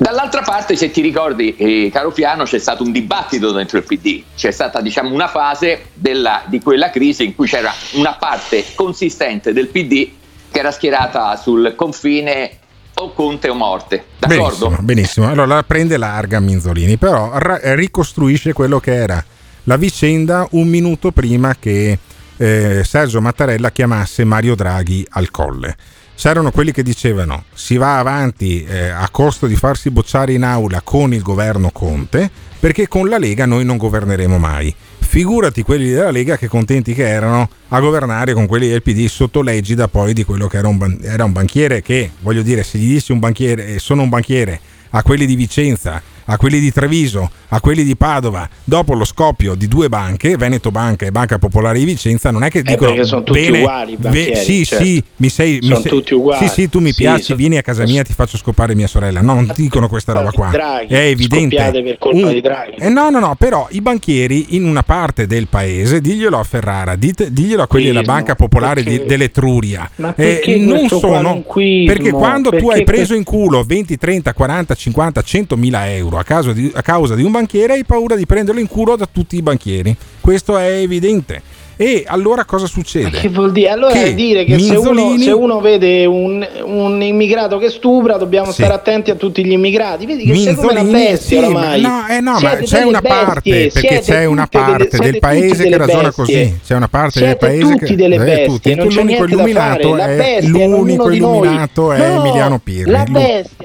[SPEAKER 22] Dall'altra parte, se ti ricordi, eh, caro Fiano, c'è stato un dibattito dentro il PD, c'è stata diciamo, una fase della, di quella crisi in cui c'era una parte consistente del PD che era schierata sul confine o Conte o morte. D'accordo?
[SPEAKER 6] Benissimo, benissimo. Allora la prende larga Minzolini, però ra- ricostruisce quello che era la vicenda un minuto prima che eh, Sergio Mattarella chiamasse Mario Draghi al colle. C'erano quelli che dicevano si va avanti eh, a costo di farsi bocciare in aula con il governo Conte perché con la Lega noi non governeremo mai. Figurati quelli della Lega che contenti che erano a governare con quelli del PD sotto l'egida poi di quello che era un, ban- era un banchiere che, voglio dire, se gli dissi un banchiere, eh, sono un banchiere a quelli di Vicenza a quelli di Treviso, a quelli di Padova, dopo lo scoppio di due banche, Veneto Banca e Banca Popolare di Vicenza, non è che
[SPEAKER 10] eh
[SPEAKER 6] dicono
[SPEAKER 10] perché sono tutti
[SPEAKER 6] bene,
[SPEAKER 10] uguali,
[SPEAKER 6] ve, sì,
[SPEAKER 10] certo.
[SPEAKER 6] sì, mi sei,
[SPEAKER 10] sono
[SPEAKER 6] mi sei,
[SPEAKER 10] tutti uguali.
[SPEAKER 6] Sì, sì, tu mi
[SPEAKER 10] sì,
[SPEAKER 6] piaci,
[SPEAKER 10] sono,
[SPEAKER 6] vieni a casa mia, ti faccio scopare mia sorella. No, non dicono questa roba qua.
[SPEAKER 10] Draghi,
[SPEAKER 6] è evidente.
[SPEAKER 10] per colpa
[SPEAKER 6] Un,
[SPEAKER 10] di Draghi.
[SPEAKER 6] Eh, no, no, no, però i banchieri in una parte del paese, diglielo a Ferrara, dite, diglielo a quelli della Banca Popolare
[SPEAKER 10] perché,
[SPEAKER 6] di, dell'Etruria.
[SPEAKER 10] Ma
[SPEAKER 6] eh, non sono perché quando
[SPEAKER 10] perché
[SPEAKER 6] tu hai preso in culo 20, 30, 40, 50, 100 mila euro a, di, a causa di un banchiere, hai paura di prenderlo in culo da tutti i banchieri. Questo è evidente. E allora cosa succede?
[SPEAKER 10] Che vuol dire? Allora
[SPEAKER 6] che
[SPEAKER 10] dire che
[SPEAKER 6] Minzolini...
[SPEAKER 10] se, uno, se uno vede un, un, immigrato che stupra, dobbiamo
[SPEAKER 6] Sì.
[SPEAKER 10] stare attenti a tutti gli immigrati. Vedi che
[SPEAKER 6] Minzolini,
[SPEAKER 10] bestia
[SPEAKER 6] sì,
[SPEAKER 10] oramai.
[SPEAKER 6] ma- no, eh no, ma c'è una parte
[SPEAKER 10] bestie,
[SPEAKER 6] perché
[SPEAKER 10] siete
[SPEAKER 6] c'è una
[SPEAKER 10] delle-
[SPEAKER 6] parte del paese che ragiona così. C'è una parte del paese
[SPEAKER 10] tutti
[SPEAKER 6] che
[SPEAKER 10] delle
[SPEAKER 6] eh,
[SPEAKER 10] bestie,
[SPEAKER 6] tutti.
[SPEAKER 10] non
[SPEAKER 6] l'unico illuminato è
[SPEAKER 10] bestia
[SPEAKER 6] l'unico illuminato è
[SPEAKER 10] No,
[SPEAKER 6] Emiliano Pirri.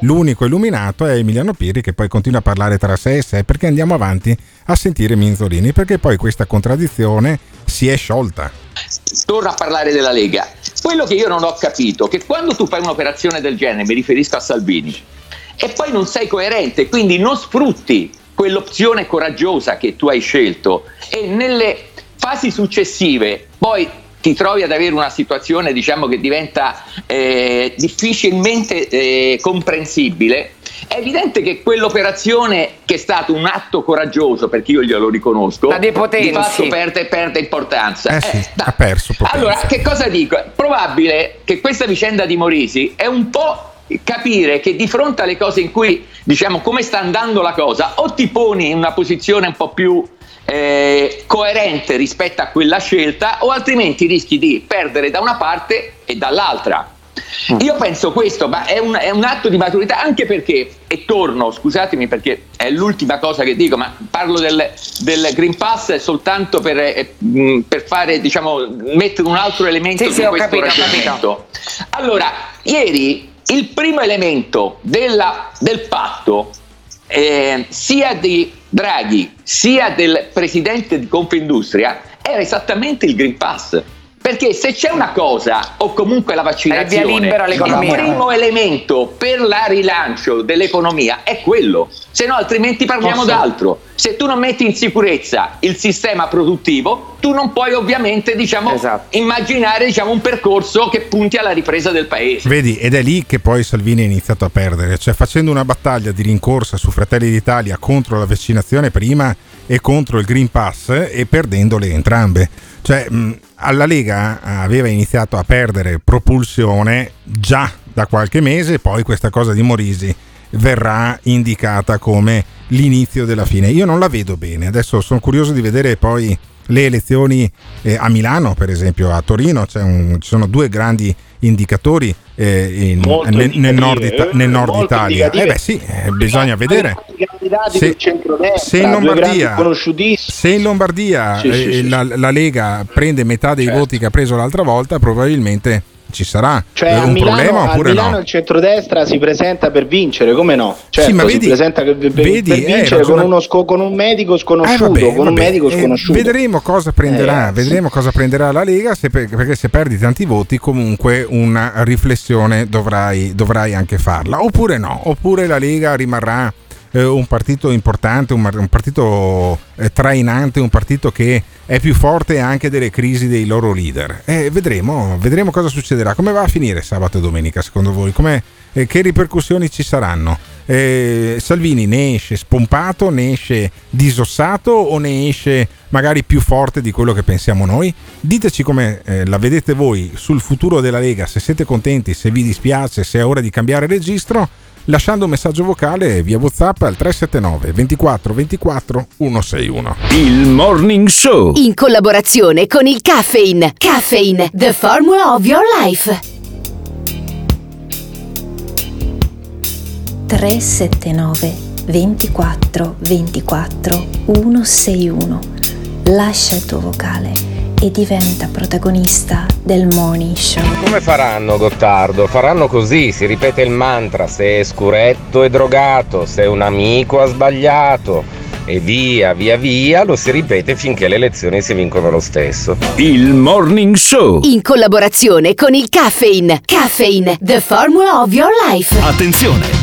[SPEAKER 6] L'unico illuminato è Emiliano Pirri che poi continua a parlare tra sé e sé perché andiamo avanti a sentire Minzolini perché poi questa contraddizione si è sciolta.
[SPEAKER 22] torno a parlare della Lega. Quello che io non ho capito è che quando tu fai un'operazione del genere, mi riferisco a Salvini, e poi non sei coerente, quindi non sfrutti quell'opzione coraggiosa che tu hai scelto e nelle fasi successive poi ti trovi ad avere una situazione diciamo che diventa eh, difficilmente eh, comprensibile è evidente che quell'operazione che è stato un atto coraggioso perché io glielo riconosco
[SPEAKER 23] depotenzi.
[SPEAKER 22] di fatto perde, perde importanza
[SPEAKER 6] Eh sì,
[SPEAKER 22] Eh,
[SPEAKER 6] ha perso potenza.
[SPEAKER 22] allora, che cosa dico? È probabile che questa vicenda di Morisi è un po' capire che di fronte alle cose in cui diciamo come sta andando la cosa, o ti poni in una posizione un po' più eh, coerente rispetto a quella scelta, o altrimenti rischi di perdere da una parte e dall'altra. Io penso questo, ma è un, è un atto di maturità anche perché, e torno, scusatemi perché è l'ultima cosa che dico, ma parlo del, del Green Pass soltanto per, eh, mh, per fare, diciamo, mettere un altro elemento
[SPEAKER 23] Sì,
[SPEAKER 22] di
[SPEAKER 23] sì,
[SPEAKER 22] questo
[SPEAKER 23] capito,
[SPEAKER 22] ragionamento. Allora, ieri il primo elemento della- del patto, eh, sia di Draghi sia del presidente di Confindustria, era esattamente il Green Pass. Perché se c'è una cosa, o comunque la vaccinazione, il primo elemento per la rilancio dell'economia è quello, se no altrimenti parliamo
[SPEAKER 24] sì.
[SPEAKER 22] d'altro. Se tu non metti in sicurezza il sistema produttivo, tu non puoi ovviamente diciamo,
[SPEAKER 24] Esatto.
[SPEAKER 22] immaginare diciamo, un percorso che punti alla ripresa del paese.
[SPEAKER 6] Vedi, ed è lì che poi Salvini ha iniziato a perdere, cioè facendo una battaglia di rincorsa su Fratelli d'Italia contro la vaccinazione prima e contro il Green Pass e perdendole entrambe. Cioè, mh, alla Lega aveva iniziato a perdere propulsione già da qualche mese, poi questa cosa di Morisi verrà indicata come l'inizio della fine. Io non la vedo bene, adesso sono curioso di vedere poi le elezioni eh, a Milano, per esempio, a Torino, un- ci sono due grandi indicatori eh, in- nel, nel nord, Ita- nel nord Italia. Eh beh sì, eh, bisogna vedere. Se- Se in Lombardia, se in Lombardia
[SPEAKER 10] Sì, sì,
[SPEAKER 6] eh,
[SPEAKER 10] sì,
[SPEAKER 6] la, la Lega prende metà dei
[SPEAKER 10] Certo.
[SPEAKER 6] voti che ha preso l'altra volta, probabilmente ci sarà
[SPEAKER 10] Cioè
[SPEAKER 6] eh,
[SPEAKER 10] a
[SPEAKER 6] un
[SPEAKER 10] Milano,
[SPEAKER 6] problema
[SPEAKER 10] a
[SPEAKER 6] oppure
[SPEAKER 10] Milano
[SPEAKER 6] no.
[SPEAKER 10] il centrodestra si presenta per vincere, come no? Certo,
[SPEAKER 6] Sì, ma
[SPEAKER 10] si
[SPEAKER 6] vedi-
[SPEAKER 10] presenta per, per-
[SPEAKER 6] vedi,
[SPEAKER 10] per
[SPEAKER 6] eh,
[SPEAKER 10] vincere
[SPEAKER 6] ragiona-
[SPEAKER 10] con, uno sco- con un medico
[SPEAKER 6] Eh,
[SPEAKER 10] sconosciuto,
[SPEAKER 6] vabbè,
[SPEAKER 10] con un
[SPEAKER 6] vabbè,
[SPEAKER 10] medico
[SPEAKER 6] eh,
[SPEAKER 10] sconosciuto.
[SPEAKER 6] vedremo cosa prenderà,
[SPEAKER 10] Eh,
[SPEAKER 6] vedremo cosa prenderà la Lega, se per- perché se perdi tanti voti comunque una riflessione dovrai, dovrai anche farla, oppure no, oppure la Lega rimarrà eh, un partito importante, un, un partito eh, trainante, un partito che è più forte anche delle crisi dei loro leader. Eh, vedremo, vedremo cosa succederà, come va a finire sabato e domenica secondo voi, eh, che ripercussioni ci saranno. Eh, Salvini ne esce spompato, ne esce disossato o ne esce magari più forte di quello che pensiamo noi? Diteci come eh, la vedete voi sul futuro della Lega, se siete contenti, se vi dispiace, se è ora di cambiare registro, lasciando un messaggio vocale via WhatsApp al 379 24 24 161.
[SPEAKER 1] Il Morning Show.
[SPEAKER 2] In collaborazione con il Caffeine. Caffeine, the formula of your life.
[SPEAKER 8] 379 24 24 161. Lascia il tuo vocale e diventa protagonista del Morning Show.
[SPEAKER 21] Come faranno Gottardo? Faranno così, si ripete il mantra, se è scuretto e drogato, se un amico ha sbagliato e via via via lo si ripete finché le elezioni si vincono lo stesso.
[SPEAKER 1] Il Morning Show.
[SPEAKER 2] In collaborazione con il Caffeine. Caffeine, the formula of your life.
[SPEAKER 23] Attenzione!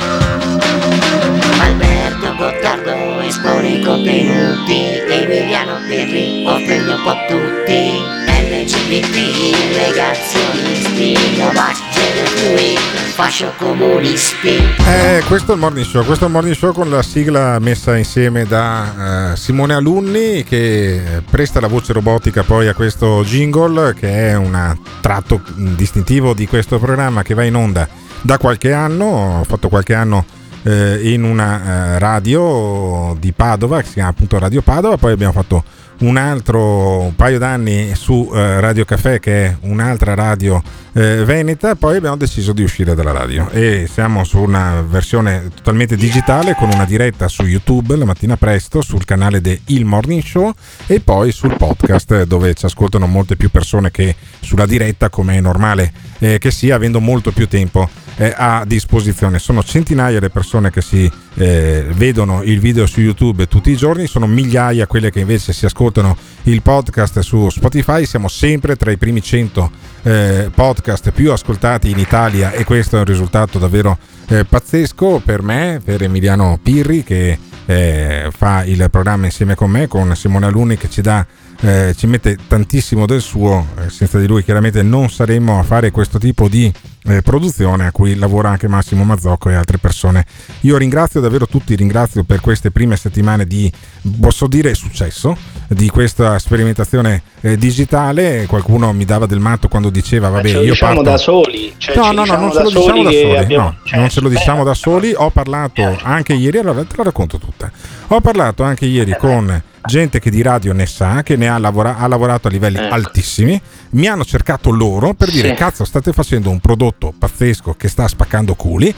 [SPEAKER 25] Espone i contenuti. Emiliano Pirri offende un po' tutti. LGBT, negazionisti, fluid, fascio comunisti.
[SPEAKER 6] Eh, questo è il morning show, questo è il morning show con la sigla messa insieme da eh, Simone Alunni che presta la voce robotica poi a questo jingle che è un tratto distintivo di questo programma che va in onda da qualche anno, ho fatto qualche anno eh, in una eh, radio di Padova che si chiama appunto Radio Padova, poi abbiamo fatto un altro un paio d'anni su eh, Radio Caffè che è un'altra radio eh, veneta poi abbiamo deciso di uscire dalla radio. E siamo su una versione totalmente digitale con una diretta su YouTube la mattina presto sul canale de Il Morning Show e poi sul podcast dove ci ascoltano molte più persone che sulla diretta come è normale eh, che sia avendo molto più tempo eh, a disposizione. Sono centinaia le persone che si eh, vedono il video su YouTube tutti i giorni sono migliaia quelle che invece si ascoltano il podcast su Spotify siamo sempre tra i primi 100 eh, podcast più ascoltati in Italia e questo è un risultato davvero eh, pazzesco per me, per Emiliano Pirri che eh, fa il programma insieme con me, con Simone Alunni che ci dà eh, ci mette tantissimo del suo, eh, senza di lui chiaramente non saremmo a fare questo tipo di eh, produzione a cui lavora anche Massimo Mazzocco e altre persone. Io ringrazio davvero tutti, ringrazio per queste prime settimane di, posso dire, successo di questa sperimentazione eh, digitale. Qualcuno mi dava del matto quando diceva, vabbè, io
[SPEAKER 10] diciamo
[SPEAKER 6] parto...
[SPEAKER 10] da soli. Cioè,
[SPEAKER 6] no, no, no,
[SPEAKER 10] diciamo
[SPEAKER 6] non ce lo diciamo da soli.
[SPEAKER 10] abbiamo-
[SPEAKER 6] no,
[SPEAKER 10] cioè,
[SPEAKER 6] non ce lo diciamo da soli. Ho parlato anche ieri, allora te la racconto tutta. Ho parlato anche ieri con gente che di radio ne sa, che ne ha, lavora- ha lavorato a livelli altissimi. Mi hanno cercato loro per dire:
[SPEAKER 10] Sì.
[SPEAKER 6] Cazzo, state facendo un prodotto pazzesco che sta spaccando culi.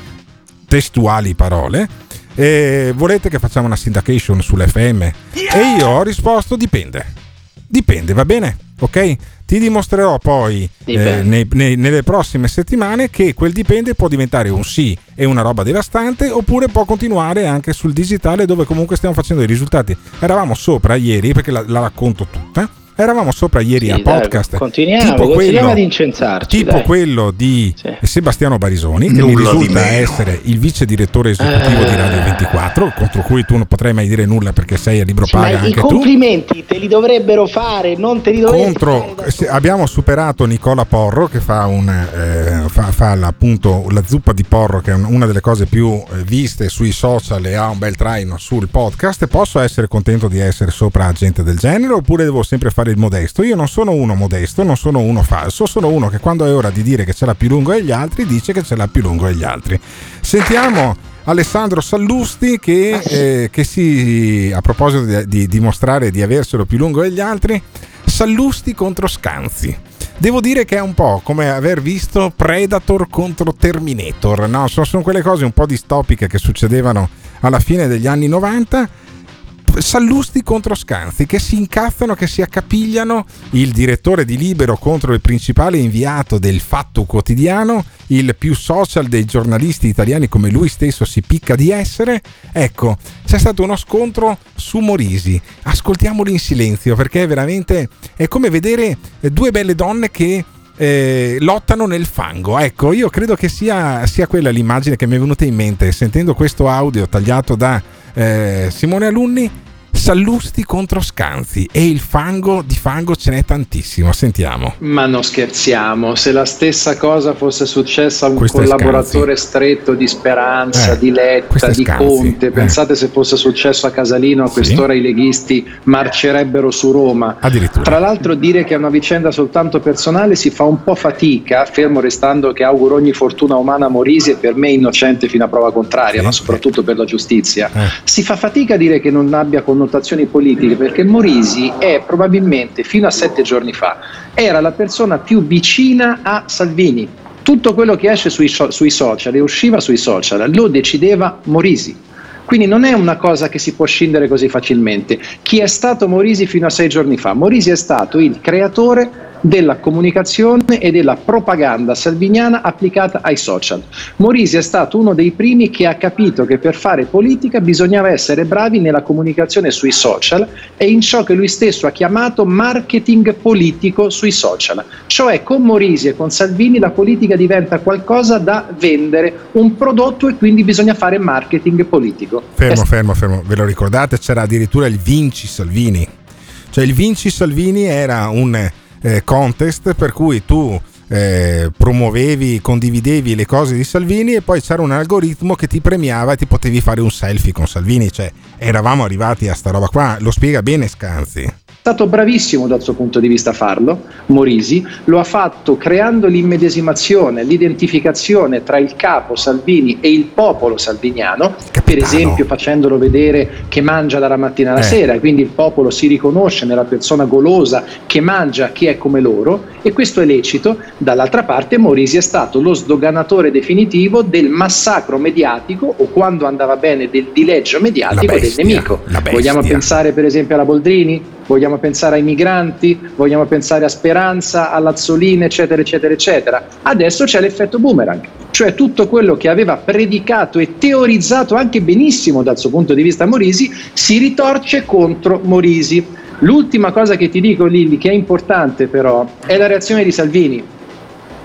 [SPEAKER 6] Testuali parole. Eh, volete che facciamo una syndication sull'FM? E io ho risposto dipende. Dipende, va bene? Ok? Ti dimostrerò poi eh, nei- nei- nelle prossime settimane che quel dipende può diventare un sì e una roba devastante oppure può continuare anche sul digitale dove comunque stiamo facendo i risultati. Eravamo sopra ieri perché la, la racconto tutta. Eravamo sopra ieri a
[SPEAKER 10] dai,
[SPEAKER 6] podcast.
[SPEAKER 10] continuiamo,
[SPEAKER 6] tipo
[SPEAKER 10] continuiamo
[SPEAKER 6] quello-
[SPEAKER 10] ad incensarci.
[SPEAKER 6] tipo
[SPEAKER 10] dai.
[SPEAKER 6] quello di Sebastiano Barisoni, che mi
[SPEAKER 10] Nulla di
[SPEAKER 6] risulta essere il vice direttore esecutivo di Radio 24, contro cui tu non potrai mai dire nulla perché sei a libro
[SPEAKER 10] Sì, ma
[SPEAKER 6] paga
[SPEAKER 10] i
[SPEAKER 6] anche tu.
[SPEAKER 10] complimenti te li dovrebbero fare, non te li dovrebbero
[SPEAKER 6] Contro, se- abbiamo superato Nicola Porro che fa, un, eh, fa, fa la, appunto la zuppa di porro che è un- una delle cose più eh, viste sui social e ha un bel traino sul podcast posso essere contento di essere sopra gente del genere oppure devo sempre fare il modesto io non sono uno modesto non sono uno falso sono uno che quando è ora di dire che ce l'ha più lungo degli altri dice che ce l'ha più lungo degli altri sentiamo Alessandro Sallusti che, eh, che si a proposito di, di dimostrare di avercelo più lungo degli altri Sallusti contro Scanzi Devo dire che è un po' come aver visto Predator contro Terminator, no? sono, sono quelle cose un po' distopiche che succedevano alla fine degli anni 90. Sallusti contro Scanzi che si incazzano, che si accapigliano, il direttore di Libero contro il principale inviato del Fatto Quotidiano, il più social dei giornalisti italiani come lui stesso si picca di essere. Ecco, c'è stato uno scontro su Morisi. Ascoltiamolo in silenzio perché veramente è come vedere due belle donne che eh, lottano nel fango. Ecco, io credo che sia, sia quella l'immagine che mi è venuta in mente sentendo questo audio tagliato da eh, Simone Alunni. Sallusti contro Scanzi e il fango di fango ce n'è tantissimo. Sentiamo.
[SPEAKER 26] Ma non scherziamo, se la stessa cosa fosse successa a un
[SPEAKER 6] Questo
[SPEAKER 26] collaboratore stretto di Speranza,
[SPEAKER 6] Eh,
[SPEAKER 26] di Letta, di Conte,
[SPEAKER 6] eh.
[SPEAKER 26] pensate se fosse successo a Casalino a quest'ora i leghisti marcerebbero su Roma. Tra l'altro dire che è una vicenda soltanto personale si fa un po' fatica, fermo restando che auguro ogni fortuna umana a Morisi e per me innocente fino a prova contraria, ma soprattutto per la giustizia. Si fa fatica a dire che non abbia connotazioni politiche perché Morisi è probabilmente fino a sette giorni fa era la persona più vicina a Salvini. Tutto quello che esce sui, sui social e usciva sui social lo decideva Morisi. Quindi non è una cosa che si può scindere così facilmente. Chi è stato Morisi fino a sei giorni fa? Morisi è stato il creatore della comunicazione e della propaganda salviniana applicata ai social. Morisi è stato uno dei primi che ha capito che per fare politica bisognava essere bravi nella comunicazione sui social e in ciò che lui stesso ha chiamato marketing politico sui social. Cioè con Morisi e con Salvini la politica diventa qualcosa da vendere, un prodotto e quindi bisogna fare marketing politico.
[SPEAKER 6] Fermo, fermo, fermo. Ve lo ricordate? C'era addirittura il Vinci Salvini. Cioè il Vinci Salvini era un eh, contest per cui tu eh, promuovevi, condividevi le cose di Salvini e poi c'era un algoritmo che ti premiava e ti potevi fare un selfie con Salvini. Cioè eravamo arrivati a sta roba qua. Lo spiega bene Scanzi.
[SPEAKER 26] È stato bravissimo dal suo punto di vista a farlo, Morisi, lo ha fatto creando l'immedesimazione, l'identificazione tra il capo Salvini e il popolo salviniano, per esempio facendolo vedere che mangia dalla mattina alla
[SPEAKER 24] Eh.
[SPEAKER 26] sera, e quindi il popolo si riconosce nella persona golosa che mangia chi è come loro e questo è lecito. Dall'altra parte Morisi è stato lo sdoganatore definitivo del massacro mediatico o quando andava bene del dileggio mediatico
[SPEAKER 24] bestia,
[SPEAKER 26] del nemico. Vogliamo pensare per esempio alla Boldrini? Vogliamo pensare ai migranti? Vogliamo pensare a Speranza, all'Azzolina, eccetera, eccetera, eccetera. Adesso c'è l'effetto boomerang, cioè tutto quello che aveva predicato e teorizzato anche benissimo dal suo punto di vista Morisi si ritorce contro Morisi. L'ultima cosa che ti dico, Lilli, che è importante però, è la reazione di Salvini.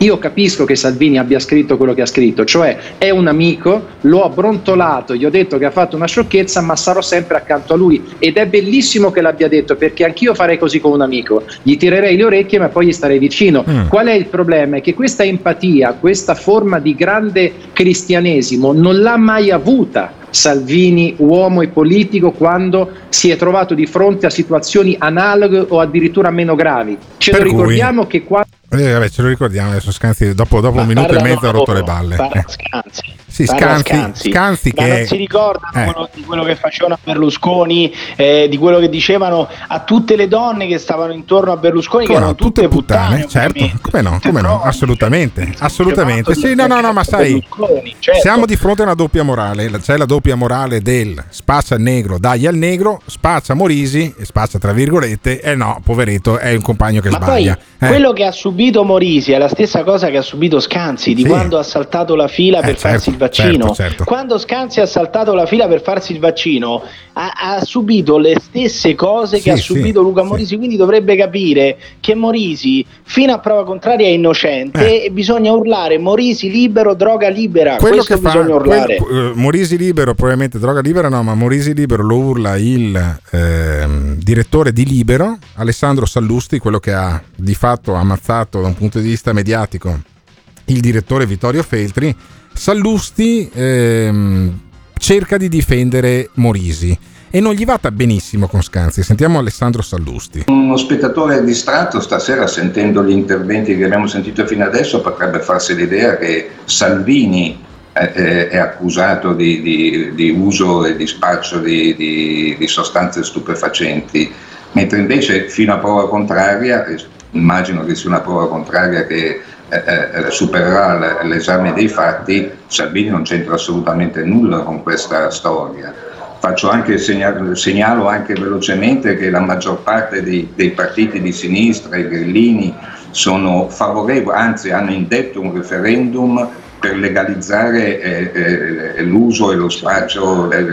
[SPEAKER 26] Io capisco che Salvini abbia scritto quello che ha scritto, cioè è un amico, l'ho abbrontolato, gli ho detto che ha fatto una sciocchezza, ma sarò sempre accanto a lui. Ed è bellissimo che l'abbia detto, perché anch'io farei così con un amico. Gli tirerei le orecchie, ma poi gli starei vicino. Qual è il problema? È che questa empatia, questa forma di grande cristianesimo non l'ha mai avuta. Salvini, uomo e politico, quando si è trovato di fronte a situazioni analoghe o addirittura meno gravi. Ce
[SPEAKER 6] Per
[SPEAKER 26] lo
[SPEAKER 6] cui-
[SPEAKER 26] ricordiamo che quando
[SPEAKER 6] Eh, vabbè, ce lo ricordiamo adesso Scanzi dopo, dopo un minuto e mezzo ha rotto le balle.
[SPEAKER 26] parla
[SPEAKER 6] Eh. Sì, Scanzi,
[SPEAKER 10] Scanzi.
[SPEAKER 6] Scanzi che
[SPEAKER 10] non si ricordano
[SPEAKER 6] eh.
[SPEAKER 10] di quello che facevano a Berlusconi, eh, di quello che dicevano a tutte le donne che stavano intorno a Berlusconi, che
[SPEAKER 6] Come
[SPEAKER 10] erano
[SPEAKER 6] no,
[SPEAKER 10] tutte puttane.
[SPEAKER 6] certo, come no, come no, assolutamente, assolutamente. Sì, no, no, no, ma sai,
[SPEAKER 10] certo.
[SPEAKER 6] siamo di fronte a una doppia morale. C'è la doppia morale del spaccia il negro, dagli al negro, spaccia Morisi, spaccia tra virgolette, e no, poveretto, è un compagno che
[SPEAKER 10] Ma
[SPEAKER 6] sbaglia.
[SPEAKER 10] poi
[SPEAKER 6] Eh,
[SPEAKER 10] quello che ha subito Morisi è la stessa cosa che ha subito Scanzi di
[SPEAKER 6] Sì.
[SPEAKER 10] quando ha saltato la fila per
[SPEAKER 6] certo,
[SPEAKER 10] farsi il vaccino.
[SPEAKER 6] Certo, certo.
[SPEAKER 10] Quando Scanzi ha saltato la fila per farsi il vaccino ha, ha subito le stesse cose
[SPEAKER 6] Sì,
[SPEAKER 10] che ha
[SPEAKER 6] sì,
[SPEAKER 10] subito Luca Morisi, quindi dovrebbe capire che Morisi fino a prova contraria è innocente e bisogna urlare Morisi libero, droga libera.
[SPEAKER 6] quello
[SPEAKER 10] Questo
[SPEAKER 6] che fa
[SPEAKER 10] bisogna urlare.
[SPEAKER 6] quel- eh, Morisi libero, probabilmente droga libera no, ma Morisi libero lo urla il ehm, direttore di Libero, Alessandro Sallusti, quello che ha di fatto ammazzato da un punto di vista mediatico il direttore Vittorio Feltri. Sallusti ehm, cerca di difendere Morisi e non gli va benissimo con Scanzi. Sentiamo Alessandro Sallusti.
[SPEAKER 24] Uno spettatore distratto stasera sentendo gli interventi che abbiamo sentito fino adesso potrebbe farsi l'idea che Salvini eh, eh, è accusato di, di- di uso e di spaccio di, di- sostanze stupefacenti, mentre invece fino a prova contraria, eh, immagino che sia una prova contraria che eh, eh, supererà l'esame dei fatti, Salvini non c'entra assolutamente nulla con questa storia. Faccio anche segna- segnalo anche velocemente che la maggior parte dei, dei partiti di sinistra, i grillini, sono favorevoli, anzi hanno indetto un referendum per legalizzare eh, eh, l'uso e lo spaccio eh,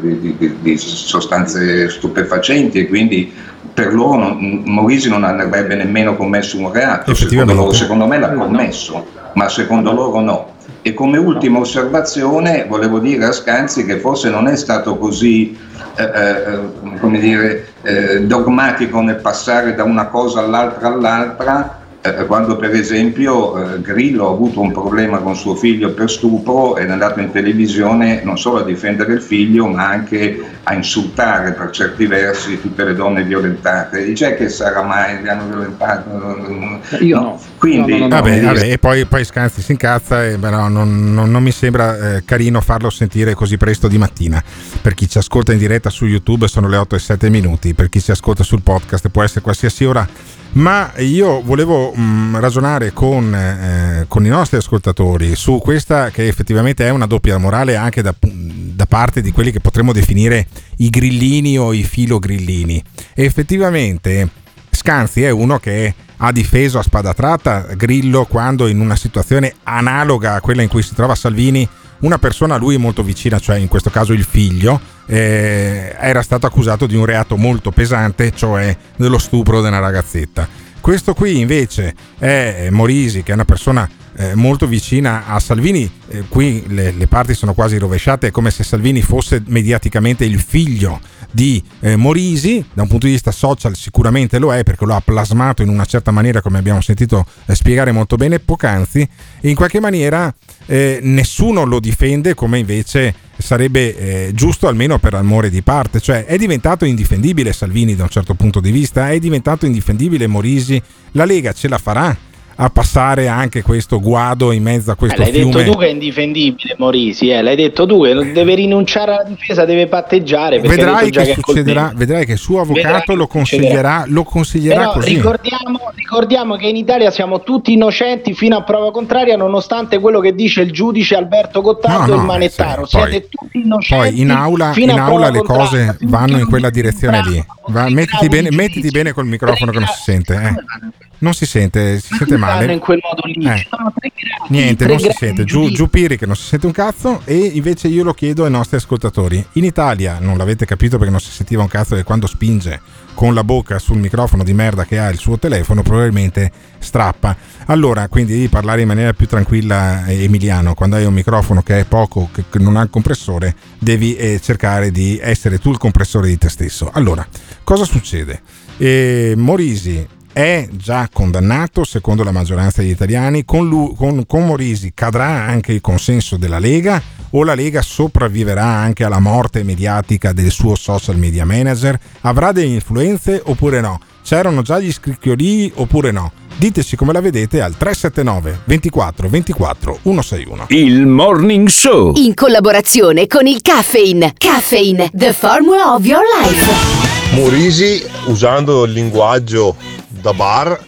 [SPEAKER 24] di, di- di sostanze stupefacenti e quindi per loro non- Morisi non avrebbe nemmeno commesso un reato, secondo, loro, secondo me l'ha commesso, ma secondo loro no. E come ultima osservazione volevo dire a Scanzi che forse non è stato così eh, eh, come dire, eh, dogmatico nel passare da una cosa all'altra all'altra, eh, quando per esempio eh, Grillo ha avuto un problema con suo figlio per stupro ed è andato in televisione non solo a difendere il figlio ma anche a insultare per certi versi tutte le donne violentate. Dice che sarà mai, li hanno violentato?
[SPEAKER 26] Io no.
[SPEAKER 24] Quindi,
[SPEAKER 6] Vabbè, vabbè, e poi, poi Scanzi si incazza, e, però non, non- non mi sembra eh, carino farlo sentire così presto di mattina. Per chi ci ascolta in diretta su YouTube sono le 8 e 7 minuti, per chi ci ascolta sul podcast può essere qualsiasi ora. Ma io volevo mh, ragionare con, eh, con i nostri ascoltatori su questa che effettivamente è una doppia morale anche da, da parte di quelli che potremmo definire i grillini o i filogrillini. E effettivamente Scanzi è uno che ha difeso a spada tratta Grillo quando in una situazione analoga a quella in cui si trova Salvini una persona a lui molto vicina, cioè in questo caso il figlio, eh, era stato accusato di un reato molto pesante, cioè dello stupro di una ragazzetta. Questo qui invece è Morisi, che è una persona eh, molto vicina a Salvini, eh, qui le, le parti sono quasi rovesciate, è come se Salvini fosse mediaticamente il figlio di eh, Morisi, da un punto di vista social sicuramente lo è perché lo ha plasmato in una certa maniera come abbiamo sentito eh, spiegare molto bene poc'anzi. In qualche maniera eh, nessuno lo difende come invece sarebbe eh, giusto almeno per amore di parte, cioè è diventato indifendibile Salvini da un certo punto di vista, è diventato indifendibile Morisi, la Lega ce la farà a passare anche questo guado in mezzo a
[SPEAKER 10] Eh,
[SPEAKER 6] questo
[SPEAKER 10] l'hai
[SPEAKER 6] fiume.
[SPEAKER 10] detto tu che è indifendibile Morisi, eh, l'hai detto tu che non deve rinunciare alla difesa, deve patteggiare.
[SPEAKER 6] Vedrai che,
[SPEAKER 10] è
[SPEAKER 6] succederà, vedrai che il suo avvocato
[SPEAKER 10] che
[SPEAKER 6] lo consiglierà, lo consiglierà
[SPEAKER 10] Però
[SPEAKER 6] così.
[SPEAKER 10] ricordiamo, ricordiamo che in Italia siamo tutti innocenti fino a prova contraria, nonostante quello che dice il giudice Alberto Gottardo
[SPEAKER 6] No,
[SPEAKER 10] e
[SPEAKER 6] no,
[SPEAKER 10] il manettaro.
[SPEAKER 6] eh, sì, poi-
[SPEAKER 10] Siete tutti innocenti.
[SPEAKER 6] Poi in aula, in aula le cose vanno in quella direzione lì. Va, mettiti, bene, mettiti bene col microfono che non si sente. eh. Non si sente, si sente male.
[SPEAKER 10] in quel modo lì.
[SPEAKER 6] Eh.
[SPEAKER 10] Ci sono tre gradi,
[SPEAKER 6] Niente, non si sente. Giù, giù Piri che non si sente un cazzo. E invece io lo chiedo ai nostri ascoltatori. In Italia, non l'avete capito perché non si sentiva un cazzo, che quando spinge con la bocca sul microfono di merda che ha il suo telefono, probabilmente strappa. Allora, quindi devi parlare in maniera più tranquilla, eh, Emiliano. Quando hai un microfono che è poco, che che non ha il compressore, devi eh, cercare di essere tu il compressore di te stesso. Allora, cosa succede? Eh, Morisi è già condannato secondo la maggioranza degli italiani, con, lui- con- con Morisi cadrà anche il consenso della Lega o la Lega sopravviverà anche alla morte mediatica del suo social media manager? Avrà delle influenze oppure no? C'erano già gli scricchiolii oppure no? diteci come la vedete al 379 24 24 161.
[SPEAKER 1] Il Morning Show.
[SPEAKER 2] In collaborazione con il Caffeine. Caffeine, the formula of your life.
[SPEAKER 14] Morisi, usando il linguaggio da bar,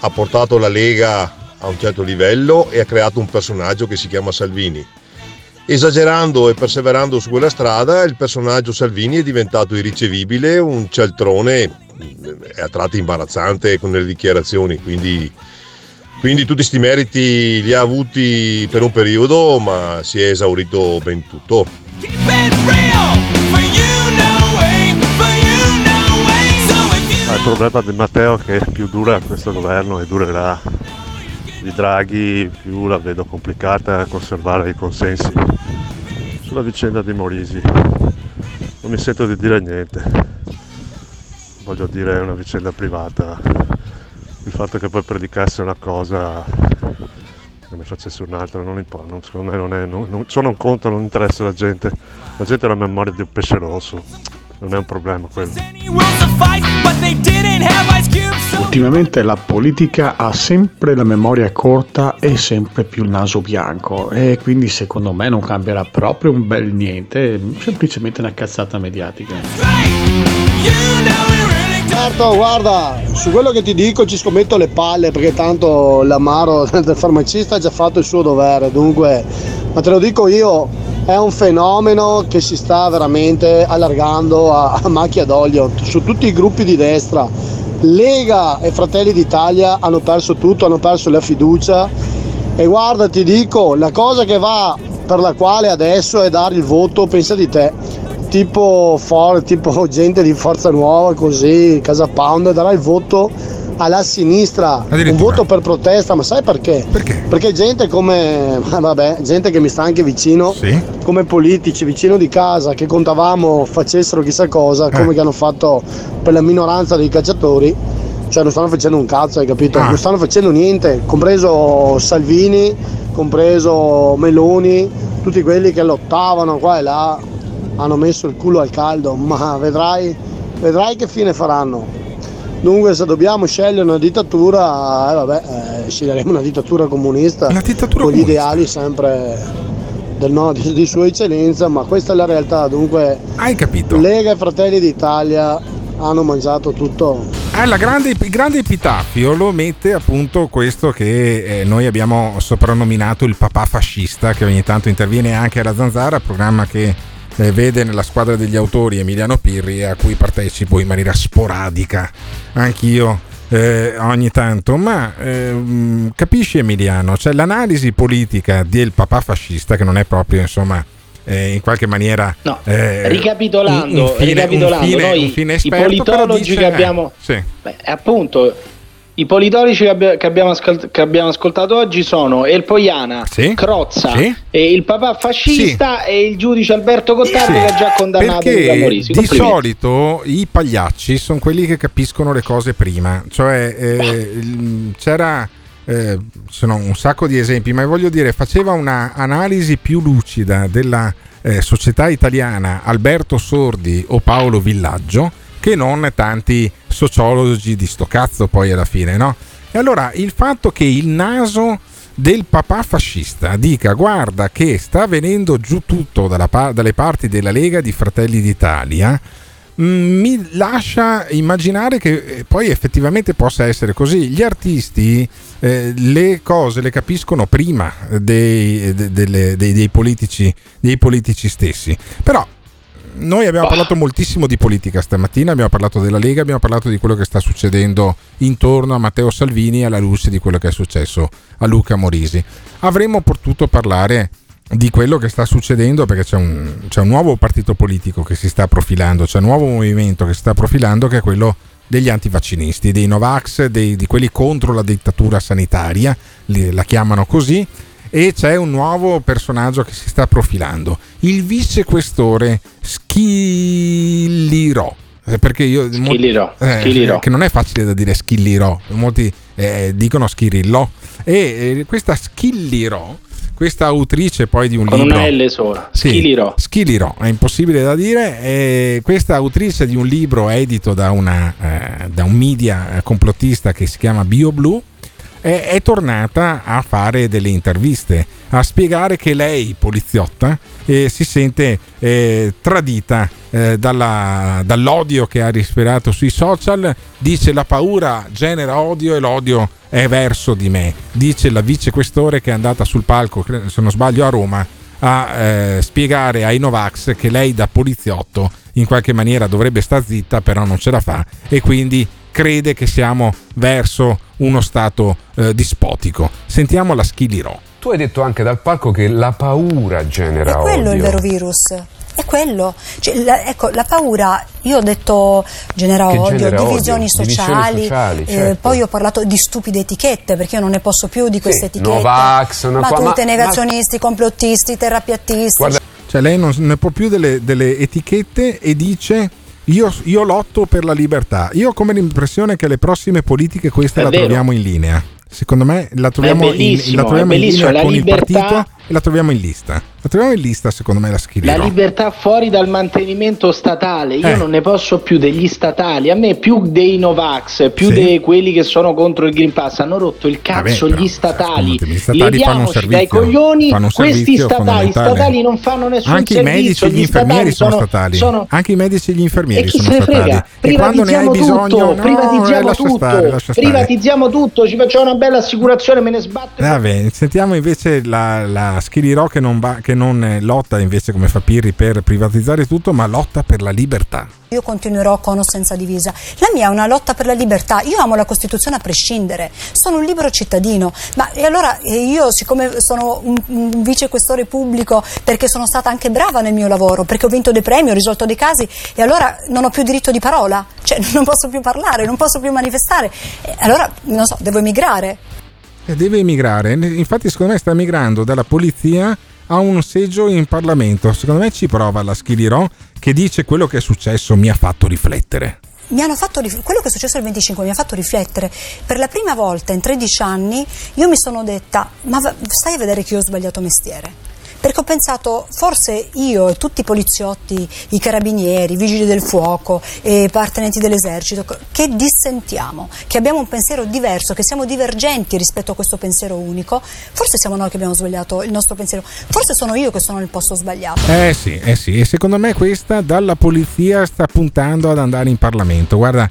[SPEAKER 14] ha portato la Lega a un certo livello e ha creato un personaggio che si chiama Salvini. Esagerando e perseverando su quella strada, il personaggio Salvini è diventato irricevibile, un cialtrone eh, a tratti imbarazzante con le dichiarazioni, quindi, quindi tutti questi meriti li ha avuti per un periodo, ma si è esaurito ben tutto.
[SPEAKER 18] Il problema di Matteo è che più dura questo governo e durerà di Draghi, più la vedo complicata a conservare i consensi. Sulla vicenda di Morisi non mi sento di dire niente, voglio dire è una vicenda privata. Il fatto che poi predicasse una cosa e ne facesse un'altra non importa, secondo me non è, non, non, ciò non conta, non interessa la gente, la gente ha la memoria di un pesce rosso non è un problema quello.
[SPEAKER 27] Ultimamente la politica ha sempre la memoria corta e sempre più il naso bianco e quindi secondo me non cambierà proprio un bel niente, semplicemente una cazzata mediatica.
[SPEAKER 28] Certo, guarda, su quello che ti dico ci scommetto le palle perché tanto l'amaro del farmacista ha già fatto il suo dovere, dunque, ma te lo dico io, è un fenomeno che si sta veramente allargando a, a macchia d'olio su tutti i gruppi di destra. Lega e Fratelli d'Italia hanno perso tutto, hanno perso la fiducia e guarda ti dico, la cosa che va per la quale adesso è dare il voto, pensa di te, tipo, for, tipo gente di Forza Nuova così, Casa Pound, darà il voto alla sinistra un voto per protesta, ma sai perché?
[SPEAKER 6] Perché?
[SPEAKER 28] Perché gente come, vabbè, gente che mi sta anche vicino,
[SPEAKER 6] sì.
[SPEAKER 28] come politici vicino di casa che contavamo facessero chissà cosa, eh. come che hanno fatto per la minoranza dei cacciatori, cioè non stanno facendo un cazzo, hai capito? Ah. Non stanno facendo niente, compreso Salvini, compreso Meloni, tutti quelli che lottavano qua e là, hanno messo il culo al caldo, ma vedrai, vedrai che fine faranno. Dunque se dobbiamo scegliere una dittatura, eh, vabbè, eh, sceglieremo una dittatura comunista
[SPEAKER 6] una dittatura
[SPEAKER 28] con
[SPEAKER 6] comunista.
[SPEAKER 28] gli ideali sempre del no, di, di Sua Eccellenza, ma questa è la realtà. Dunque
[SPEAKER 6] Hai capito?
[SPEAKER 28] Lega e Fratelli d'Italia hanno mangiato tutto.
[SPEAKER 6] Ah, grande, il grande epitafio lo mette appunto questo che eh, noi abbiamo soprannominato il papà fascista, che ogni tanto interviene anche alla Zanzara, programma che eh, vede nella squadra degli autori Emiliano Pirri a cui partecipo in maniera sporadica anch'io eh, ogni tanto, ma ehm, capisci Emiliano, c'è l'analisi politica del papà fascista che non è proprio insomma eh, in qualche maniera
[SPEAKER 10] no,
[SPEAKER 6] eh,
[SPEAKER 10] ricapitolando,
[SPEAKER 6] un, un fine,
[SPEAKER 10] ricapitolando
[SPEAKER 6] un fine,
[SPEAKER 10] noi
[SPEAKER 6] fine
[SPEAKER 10] i
[SPEAKER 6] esperto,
[SPEAKER 10] politologi
[SPEAKER 6] dice,
[SPEAKER 10] che abbiamo
[SPEAKER 6] sì.
[SPEAKER 10] beh, appunto i politologi che, abbia, che, abbiamo ascolt- che, abbiamo ascoltato oggi sono El Poiana,
[SPEAKER 6] sì?
[SPEAKER 10] Crozza,
[SPEAKER 6] sì?
[SPEAKER 10] il papà fascista e il giudice Alberto Gottardi che ha già condannato
[SPEAKER 6] Perché
[SPEAKER 10] Morisi.
[SPEAKER 6] di solito i pagliacci sono quelli che capiscono le cose prima, cioè eh, c'era eh, sono un sacco di esempi, ma voglio dire, faceva un'analisi più lucida della eh, società italiana Alberto Sordi o Paolo Villaggio che non tanti sociologi di sto cazzo poi alla fine, no? E allora il fatto che il naso del papà fascista dica guarda che sta venendo giù tutto pa- dalle parti della Lega di Fratelli d'Italia mm, mi lascia immaginare che eh, poi effettivamente possa essere così. Gli artisti eh, le cose le capiscono prima dei, de, de, dei, dei, politici, dei politici stessi. Però noi abbiamo parlato moltissimo di politica stamattina, abbiamo parlato della Lega, abbiamo parlato di quello che sta succedendo intorno a Matteo Salvini alla luce di quello che è successo a Luca Morisi. Avremmo potuto parlare di quello che sta succedendo perché c'è un, c'è un nuovo partito politico che si sta profilando, c'è un nuovo movimento che si sta profilando che è quello degli antivaccinisti, dei Novax, dei, di quelli contro la dittatura sanitaria, la chiamano così, e c'è un nuovo personaggio che si sta profilando, il vicequestore Schillirò. Eh, perché io
[SPEAKER 10] Schillirò,
[SPEAKER 6] eh,
[SPEAKER 10] Schillirò.
[SPEAKER 6] che non è facile da dire Schillirò, molti eh, dicono Schirillò e eh, questa Schillirò questa autrice poi di un
[SPEAKER 10] Con
[SPEAKER 6] libro
[SPEAKER 10] una L sola.
[SPEAKER 6] Sì,
[SPEAKER 10] Schilirò.
[SPEAKER 6] Schilirò, è impossibile da dire. E questa autrice di un libro edito da, una, eh, da un media eh, complottista che si chiama BioBlue è, è tornata a fare delle interviste, a spiegare che lei, poliziotta, eh, si sente eh, tradita eh, dalla- dall'odio che ha respirato sui social, dice la paura genera odio e l'odio è verso di me, dice la vicequestore che è andata sul palco, se non sbaglio a Roma, a eh, spiegare ai Novax che lei da poliziotto in qualche maniera dovrebbe star zitta, però non ce la fa e quindi crede che siamo verso uno stato eh, dispotico. Sentiamo la Schilirò.
[SPEAKER 29] Tu hai detto anche dal palco che la paura genera
[SPEAKER 30] È quello
[SPEAKER 29] odio.
[SPEAKER 30] il vero virus. È quello. Cioè, la, ecco, la paura, io ho detto genera
[SPEAKER 29] Che
[SPEAKER 30] odio,
[SPEAKER 29] genera
[SPEAKER 30] divisioni
[SPEAKER 29] odio, divisioni
[SPEAKER 30] sociali,
[SPEAKER 29] sociali,
[SPEAKER 30] eh,
[SPEAKER 29] certo.
[SPEAKER 30] poi ho parlato di stupide etichette, perché io non ne posso più di queste etichette.
[SPEAKER 29] Novax, una
[SPEAKER 30] ma
[SPEAKER 29] qua-
[SPEAKER 30] tutte
[SPEAKER 29] ma-
[SPEAKER 30] negazionisti, complottisti, terrapiattisti.
[SPEAKER 6] Cioè lei non ne può più delle, delle etichette e dice io, io lotto per la libertà. Io ho come l'impressione che le prossime politiche queste
[SPEAKER 10] È
[SPEAKER 6] la
[SPEAKER 10] vero.
[SPEAKER 6] troviamo in linea. Secondo me la troviamo, in, la troviamo in linea
[SPEAKER 10] la
[SPEAKER 6] con
[SPEAKER 10] libertà-
[SPEAKER 6] il partito e la troviamo in lista. La troviamo in lista secondo me la
[SPEAKER 10] La
[SPEAKER 6] Schilirò.
[SPEAKER 10] libertà fuori dal mantenimento statale, io
[SPEAKER 6] Eh.
[SPEAKER 10] non ne posso più degli statali, a me più dei Novax, più
[SPEAKER 6] Sì.
[SPEAKER 10] di quelli che sono contro il Green Pass, hanno rotto il cazzo
[SPEAKER 6] Vabbè, però,
[SPEAKER 10] gli statali.
[SPEAKER 6] gli statali fanno un servizio,
[SPEAKER 10] dai coglioni questi statali, i statali non fanno nessun
[SPEAKER 6] Anche i
[SPEAKER 10] servizio,
[SPEAKER 6] medici e gli
[SPEAKER 10] gli
[SPEAKER 6] infermieri sono,
[SPEAKER 10] statali
[SPEAKER 6] statali.
[SPEAKER 10] sono-
[SPEAKER 6] Anche i medici e gli infermieri
[SPEAKER 10] e chi
[SPEAKER 6] sono
[SPEAKER 10] se ne
[SPEAKER 6] statali.
[SPEAKER 10] frega?
[SPEAKER 6] Quando ne hai
[SPEAKER 10] Privatizziamo
[SPEAKER 6] bisogno,
[SPEAKER 10] tutto,
[SPEAKER 6] no,
[SPEAKER 10] privatizziamo
[SPEAKER 6] eh,
[SPEAKER 10] tutto,
[SPEAKER 6] stare, stare.
[SPEAKER 10] privatizziamo tutto, ci facciamo una bella assicurazione, me ne sbatto.
[SPEAKER 6] Vabbè, sentiamo invece la, la Schilirò che non, va- che non eh, lotta invece come fa Pirri per privatizzare tutto, ma lotta per la libertà.
[SPEAKER 30] Io continuerò con o senza divisa. La mia è una lotta per la libertà. Io amo la Costituzione a prescindere. Sono un libero cittadino. Ma e allora eh, io, siccome sono un, un vicequestore pubblico, perché sono stata anche brava nel mio lavoro, perché ho vinto dei premi, ho risolto dei casi, e allora non ho più diritto di parola, cioè non posso più parlare, non posso più manifestare. E allora, non so, devo emigrare.
[SPEAKER 6] E deve emigrare. Infatti, secondo me, sta emigrando dalla polizia a un seggio in Parlamento. Secondo me ci prova la Schilirò che dice quello che è successo mi ha fatto riflettere.
[SPEAKER 30] fatto quello che è successo il 25 mi ha fatto riflettere. Per la prima volta in 13 anni io mi sono detta: Ma stai a vedere che io ho sbagliato mestiere. Perché ho pensato, forse io e tutti i poliziotti, i carabinieri, i vigili del fuoco, e i appartenenti dell'esercito, che dissentiamo, che abbiamo un pensiero diverso, che siamo divergenti rispetto a questo pensiero unico, forse siamo noi che abbiamo sbagliato il nostro pensiero, forse sono io che sono nel posto sbagliato.
[SPEAKER 6] Eh sì, eh sì, e secondo me questa dalla polizia sta puntando ad andare in Parlamento. Guarda,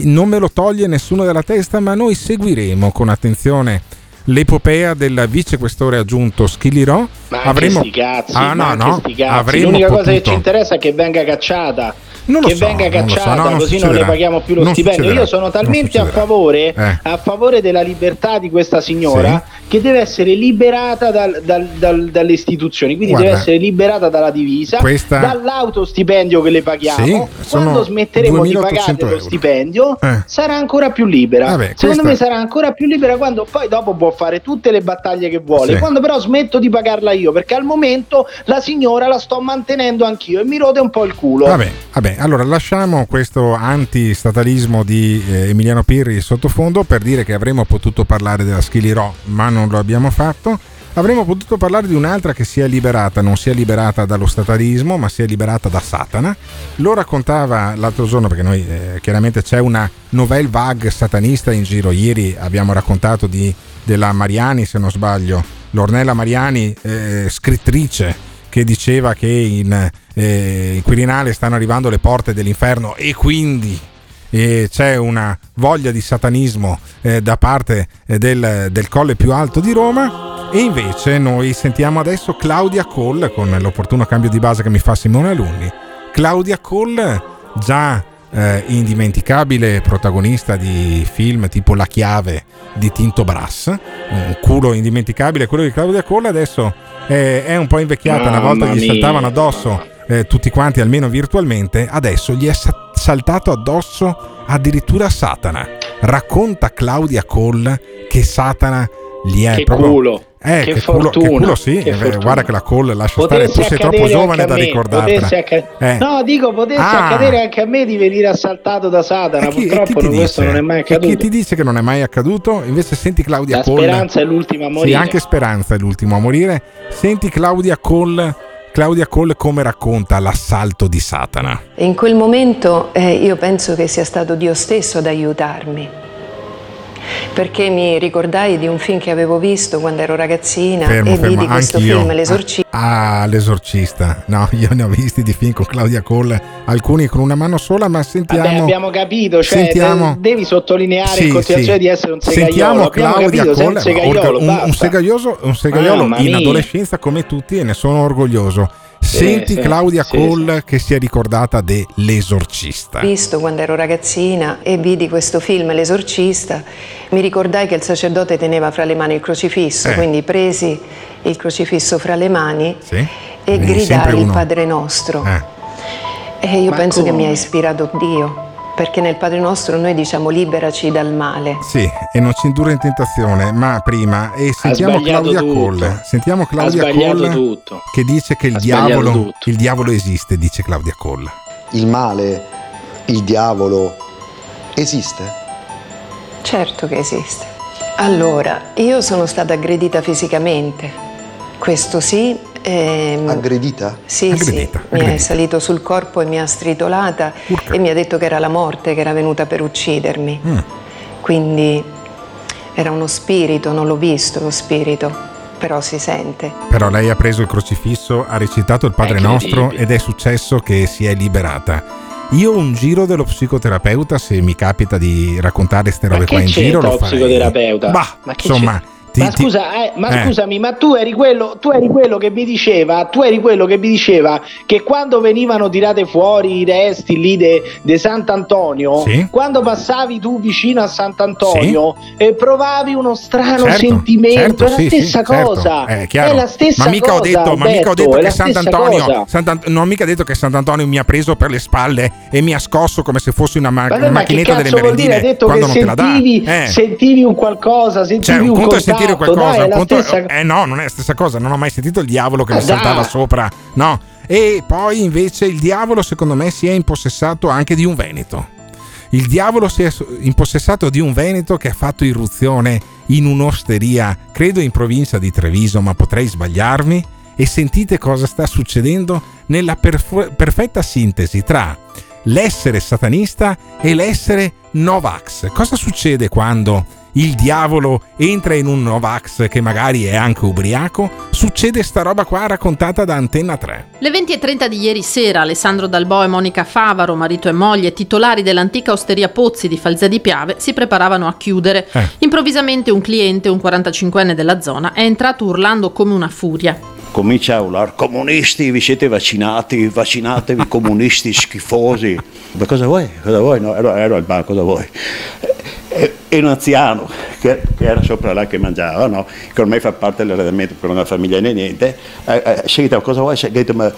[SPEAKER 6] non me lo toglie nessuno dalla testa, ma noi seguiremo con attenzione l'epopea del vicequestore aggiunto Schilirò.
[SPEAKER 10] Ma
[SPEAKER 6] Avremo...
[SPEAKER 10] sti cazzi,
[SPEAKER 6] ah,
[SPEAKER 10] ma
[SPEAKER 6] no, no,
[SPEAKER 10] sti cazzi. L'unica cosa che
[SPEAKER 6] potuto-
[SPEAKER 10] ci interessa è che venga cacciata.
[SPEAKER 6] Non lo
[SPEAKER 10] che
[SPEAKER 6] so,
[SPEAKER 10] venga
[SPEAKER 6] non lo so,
[SPEAKER 10] cacciata,
[SPEAKER 6] no, non
[SPEAKER 10] così non
[SPEAKER 6] succederà.
[SPEAKER 10] le paghiamo più lo
[SPEAKER 6] Non
[SPEAKER 10] stipendio.
[SPEAKER 6] succederà,
[SPEAKER 10] Io sono
[SPEAKER 6] non
[SPEAKER 10] talmente a favore,
[SPEAKER 6] Eh.
[SPEAKER 10] a favore della libertà di questa signora che deve essere liberata dal- dal- dal- dalle istituzioni, quindi
[SPEAKER 6] Guarda,
[SPEAKER 10] deve essere liberata dalla divisa,
[SPEAKER 6] questa-
[SPEAKER 10] dall'autostipendio che le paghiamo.
[SPEAKER 6] Sì,
[SPEAKER 10] Quando smetteremo di
[SPEAKER 6] 2800
[SPEAKER 10] pagare lo
[SPEAKER 6] euro.
[SPEAKER 10] stipendio,
[SPEAKER 6] Eh.
[SPEAKER 10] sarà ancora più libera.
[SPEAKER 6] Vabbè,
[SPEAKER 10] Secondo
[SPEAKER 6] questa-
[SPEAKER 10] me sarà ancora più libera quando poi dopo può fare tutte le battaglie che vuole.
[SPEAKER 6] Sì.
[SPEAKER 10] Quando però smetto di pagarla io, perché al momento la signora la sto mantenendo anch'io e mi rode un po' il culo.
[SPEAKER 6] Vabbè, vabbè, allora lasciamo questo antistatalismo di eh, Emiliano Pirri sottofondo per dire che avremmo potuto parlare della Schilirò, ma non lo abbiamo fatto. Avremmo potuto parlare di un'altra che si è liberata, non si è liberata dallo statalismo, ma si è liberata da Satana. Lo raccontava l'altro giorno, perché noi eh, chiaramente c'è una nouvelle vague satanista in giro. Ieri abbiamo raccontato di, della Mariani, se non sbaglio, l'Ornella Mariani, eh, scrittrice che diceva che in, eh, in Quirinale stanno arrivando le porte dell'inferno e quindi eh, c'è una voglia di satanismo eh, da parte eh, del, del colle più alto di Roma. E invece noi sentiamo adesso Claudia Cole con l'opportuno cambio di base che mi fa Simone Alunni. Claudia Cole già eh, indimenticabile protagonista di film tipo La chiave di Tinto Brass un culo indimenticabile quello di Claudia Cole adesso eh, è un po' invecchiata una volta gli saltavano addosso eh, tutti quanti almeno virtualmente adesso gli è sa- saltato addosso addirittura Satana racconta Claudia Cole che Satana Gli è
[SPEAKER 10] Che
[SPEAKER 6] proprio...
[SPEAKER 10] culo.
[SPEAKER 6] Eh,
[SPEAKER 10] Che
[SPEAKER 6] che, culo, che
[SPEAKER 10] fortuna,
[SPEAKER 6] culo sì,
[SPEAKER 10] che
[SPEAKER 6] eh,
[SPEAKER 10] fortuna.
[SPEAKER 6] guarda che la call lascia
[SPEAKER 10] Potesse
[SPEAKER 6] stare, tu sei troppo giovane da ricordartela.
[SPEAKER 10] acca-
[SPEAKER 6] Eh.
[SPEAKER 10] No, dico, potesse
[SPEAKER 6] Ah.
[SPEAKER 10] accadere anche a me di venire assaltato da Satana.
[SPEAKER 6] E chi- e
[SPEAKER 10] Purtroppo non- questo non è mai
[SPEAKER 6] E
[SPEAKER 10] accaduto.
[SPEAKER 6] chi ti dice che non è mai accaduto? Invece senti Claudia
[SPEAKER 10] La
[SPEAKER 6] Cole.
[SPEAKER 10] speranza è l'ultima a
[SPEAKER 6] Sì,
[SPEAKER 10] morire.
[SPEAKER 6] anche Speranza è l'ultimo a morire. Senti Claudia Cole, Claudia Cole come racconta l'assalto di Satana.
[SPEAKER 31] In quel momento eh, io penso che sia stato Dio stesso ad aiutarmi, perché mi ricordai di un film che avevo visto quando ero ragazzina
[SPEAKER 6] Fermo,
[SPEAKER 31] e
[SPEAKER 6] fermo,
[SPEAKER 31] vidi questo
[SPEAKER 6] anch'io.
[SPEAKER 31] film, L'esorcista.
[SPEAKER 6] Ah, l'esorcista. No, io ne ho visti di film con Claudia Cole, alcuni con una mano sola, ma sentiamo.
[SPEAKER 10] Vabbè, abbiamo capito, cioè
[SPEAKER 6] sentiamo-
[SPEAKER 10] de- devi sottolineare
[SPEAKER 6] Sì,
[SPEAKER 10] in continuazione
[SPEAKER 6] sì.
[SPEAKER 10] di essere un segaiolo.
[SPEAKER 6] Sentiamo Claudia
[SPEAKER 10] capito,
[SPEAKER 6] Cole,
[SPEAKER 10] un segaiolo,
[SPEAKER 6] un, un
[SPEAKER 10] basta.
[SPEAKER 6] segaiolo, un segaiolo in
[SPEAKER 10] mia.
[SPEAKER 6] adolescenza come tutti e ne sono orgoglioso.
[SPEAKER 10] Sì,
[SPEAKER 6] Senti
[SPEAKER 10] sì,
[SPEAKER 6] Claudia
[SPEAKER 10] sì,
[SPEAKER 6] Cole che si è ricordata dell'esorcista.
[SPEAKER 31] Visto quando ero ragazzina e vidi questo film L'esorcista, mi ricordai che il sacerdote teneva fra le mani il crocifisso,
[SPEAKER 6] Eh.
[SPEAKER 31] quindi presi il crocifisso fra le mani
[SPEAKER 6] Sì?
[SPEAKER 31] e
[SPEAKER 6] Quindi
[SPEAKER 31] gridai il Padre Nostro.
[SPEAKER 6] Eh.
[SPEAKER 31] E io
[SPEAKER 10] Ma
[SPEAKER 31] penso che
[SPEAKER 10] come?
[SPEAKER 31] mi ha ispirato Dio, perché nel Padre Nostro noi diciamo liberaci dal male.
[SPEAKER 6] Sì, e non ci indurre in tentazione, ma prima e sentiamo Claudia
[SPEAKER 10] tutto.
[SPEAKER 6] Cole. Sentiamo Claudia Cole
[SPEAKER 10] tutto.
[SPEAKER 6] che dice che il diavolo, il diavolo esiste, dice Claudia Cole.
[SPEAKER 32] Il male, il diavolo, esiste?
[SPEAKER 31] Certo che esiste. Allora, io sono stata aggredita fisicamente, questo sì. Ehm,
[SPEAKER 32] Aggredita?
[SPEAKER 31] Sì,
[SPEAKER 32] Aggredita,
[SPEAKER 31] sì, mi è
[SPEAKER 32] aggredita.
[SPEAKER 31] salito sul corpo e mi ha stritolata e mi ha detto che era la morte che era venuta per uccidermi.
[SPEAKER 6] Mm.
[SPEAKER 31] Quindi era uno spirito, non l'ho visto lo spirito, però si sente.
[SPEAKER 6] Però lei ha preso il crocifisso, ha recitato il Padre Nostro ed è successo che si è liberata. Io un giro dello psicoterapeuta, se mi capita di raccontare queste robe qua in giro, lo farei.
[SPEAKER 10] psicoterapeuta?
[SPEAKER 6] Bah,
[SPEAKER 10] Ma che
[SPEAKER 6] insomma, ti-
[SPEAKER 10] ma,
[SPEAKER 6] ti-
[SPEAKER 10] scusa, eh, ma
[SPEAKER 6] eh.
[SPEAKER 10] scusami, ma tu eri, quello, tu eri quello che mi diceva, tu eri quello che mi diceva che quando venivano tirate fuori i resti lì di Sant'Antonio,
[SPEAKER 6] Sì.
[SPEAKER 10] quando passavi tu vicino a Sant'Antonio, eh, provavi uno strano
[SPEAKER 6] Certo,
[SPEAKER 10] sentimento,
[SPEAKER 6] certo,
[SPEAKER 10] è la
[SPEAKER 6] sì, sì,
[SPEAKER 10] stessa
[SPEAKER 6] certo,
[SPEAKER 10] cosa,
[SPEAKER 6] è
[SPEAKER 10] la stessa
[SPEAKER 6] ma mica
[SPEAKER 10] cosa,
[SPEAKER 6] ho detto, ma mica ho detto che Sant'Antonio,
[SPEAKER 10] cosa.
[SPEAKER 6] Sant'Ant- non ho mica detto che Sant'Antonio mi ha preso per le spalle e mi ha scosso come se fossi una, ma-
[SPEAKER 10] Vabbè, ma che
[SPEAKER 6] macchinetta delle
[SPEAKER 10] vuol dire?
[SPEAKER 6] merendine
[SPEAKER 10] Hai detto
[SPEAKER 6] quando
[SPEAKER 10] che
[SPEAKER 6] non te la dà.
[SPEAKER 10] sentivi,
[SPEAKER 6] Eh.
[SPEAKER 10] sentivi un qualcosa, sentivi
[SPEAKER 6] Cioè, un
[SPEAKER 10] un contatto,
[SPEAKER 6] sentire qualcosa,
[SPEAKER 10] dai,
[SPEAKER 6] conto
[SPEAKER 10] stessa
[SPEAKER 6] eh no, non è la stessa cosa, non ho mai sentito il diavolo che mi saltava
[SPEAKER 10] dai.
[SPEAKER 6] sopra, no. E poi invece il diavolo, secondo me, si è impossessato anche di un veneto. Il diavolo si è impossessato di un veneto che ha fatto irruzione in un'osteria, credo in provincia di Treviso, ma potrei sbagliarmi. E sentite cosa sta succedendo nella perf- perfetta sintesi tra l'essere satanista e l'essere Novax. Cosa succede quando il diavolo entra in un Novax che magari è anche ubriaco? Succede sta roba qua raccontata da Antenna 3.
[SPEAKER 33] Le 20.30 di ieri sera, Alessandro Dalbò e Monica Favaro, marito e moglie, titolari dell'antica osteria Pozzi di Falzè di Piave, si preparavano a chiudere.
[SPEAKER 6] Eh.
[SPEAKER 33] Improvvisamente un cliente, un 45enne della zona, è entrato urlando come una furia.
[SPEAKER 34] Comincia a urlare comunisti vi siete vaccinati vaccinatevi comunisti schifosi ma cosa vuoi cosa vuoi no, ero, ero al bar cosa vuoi e, e un anziano che, che era sopra là che mangiava no? che ormai fa parte dell'arredamento per una famiglia né niente eh, eh, cosa vuoi ha detto ma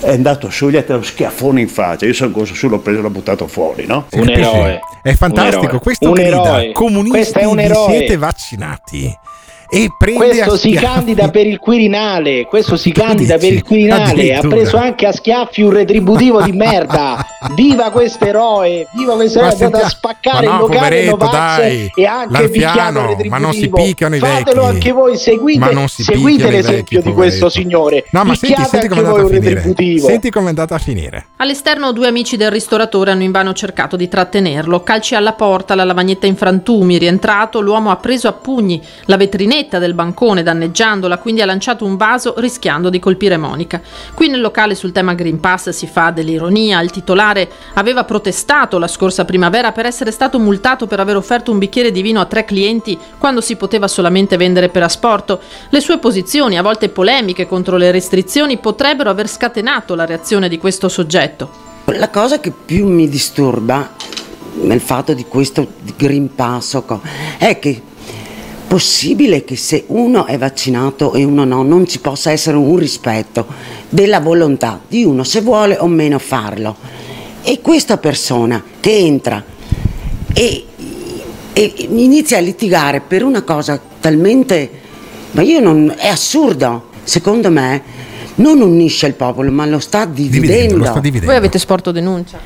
[SPEAKER 34] è andato su gli ha dato uno schiaffone in faccia io sono corso su l'ho preso e l'ho buttato fuori no?
[SPEAKER 6] Si capisce? È fantastico,
[SPEAKER 10] Un eroe.
[SPEAKER 6] questo
[SPEAKER 10] Un
[SPEAKER 6] grida,
[SPEAKER 10] eroe.
[SPEAKER 6] comunisti
[SPEAKER 10] Questo è un
[SPEAKER 6] vi
[SPEAKER 10] eroe.
[SPEAKER 6] siete vaccinati. E prende
[SPEAKER 10] Questo
[SPEAKER 6] a
[SPEAKER 10] si candida per il Quirinale, questo si candida per il? Quirinale, ha preso anche a schiaffi un retributivo di merda. Viva questo eroe, viva questo
[SPEAKER 6] Ma
[SPEAKER 10] eroe, è andato a spaccare
[SPEAKER 6] ma no,
[SPEAKER 10] il locale
[SPEAKER 6] dai,
[SPEAKER 10] e anche picchiato il
[SPEAKER 6] ma non si picchiano i
[SPEAKER 10] Fatelo
[SPEAKER 6] vecchi.
[SPEAKER 10] anche voi, seguite,
[SPEAKER 6] Ma non si
[SPEAKER 10] seguite l'esempio
[SPEAKER 6] vecchi,
[SPEAKER 10] di questo signore.
[SPEAKER 6] No, ma senti,
[SPEAKER 10] Picchiate
[SPEAKER 6] senti come è
[SPEAKER 10] anche voi
[SPEAKER 6] andata a
[SPEAKER 10] un
[SPEAKER 6] finire.
[SPEAKER 10] retributivo.
[SPEAKER 6] Senti come è andata a finire.
[SPEAKER 33] All'esterno due amici del ristoratore hanno invano cercato di trattenerlo. Calci alla porta, la lavagnetta in frantumi. Rientrato, l'uomo ha preso a pugni la vetrinetta del bancone danneggiandola, quindi ha lanciato un vaso rischiando di colpire Monica. Qui nel locale sul tema Green Pass si fa dell'ironia. Il titolare aveva protestato la scorsa primavera per essere stato multato per aver offerto un bicchiere di vino a tre clienti quando si poteva solamente vendere per asporto. Le sue posizioni, a volte polemiche contro le restrizioni, potrebbero aver scatenato la reazione di questo soggetto.
[SPEAKER 35] La cosa che più mi disturba nel fatto di questo Green Pass o co- è che possibile che se uno è vaccinato e uno no, non ci possa essere un rispetto della volontà di uno se vuole o meno farlo. E questa persona che entra e e inizia a litigare per una cosa talmente... Ma io non... è assurdo, secondo me non unisce il popolo, ma lo sta dividendo.
[SPEAKER 6] lo sta dividendo.
[SPEAKER 33] Voi avete sporto denuncia?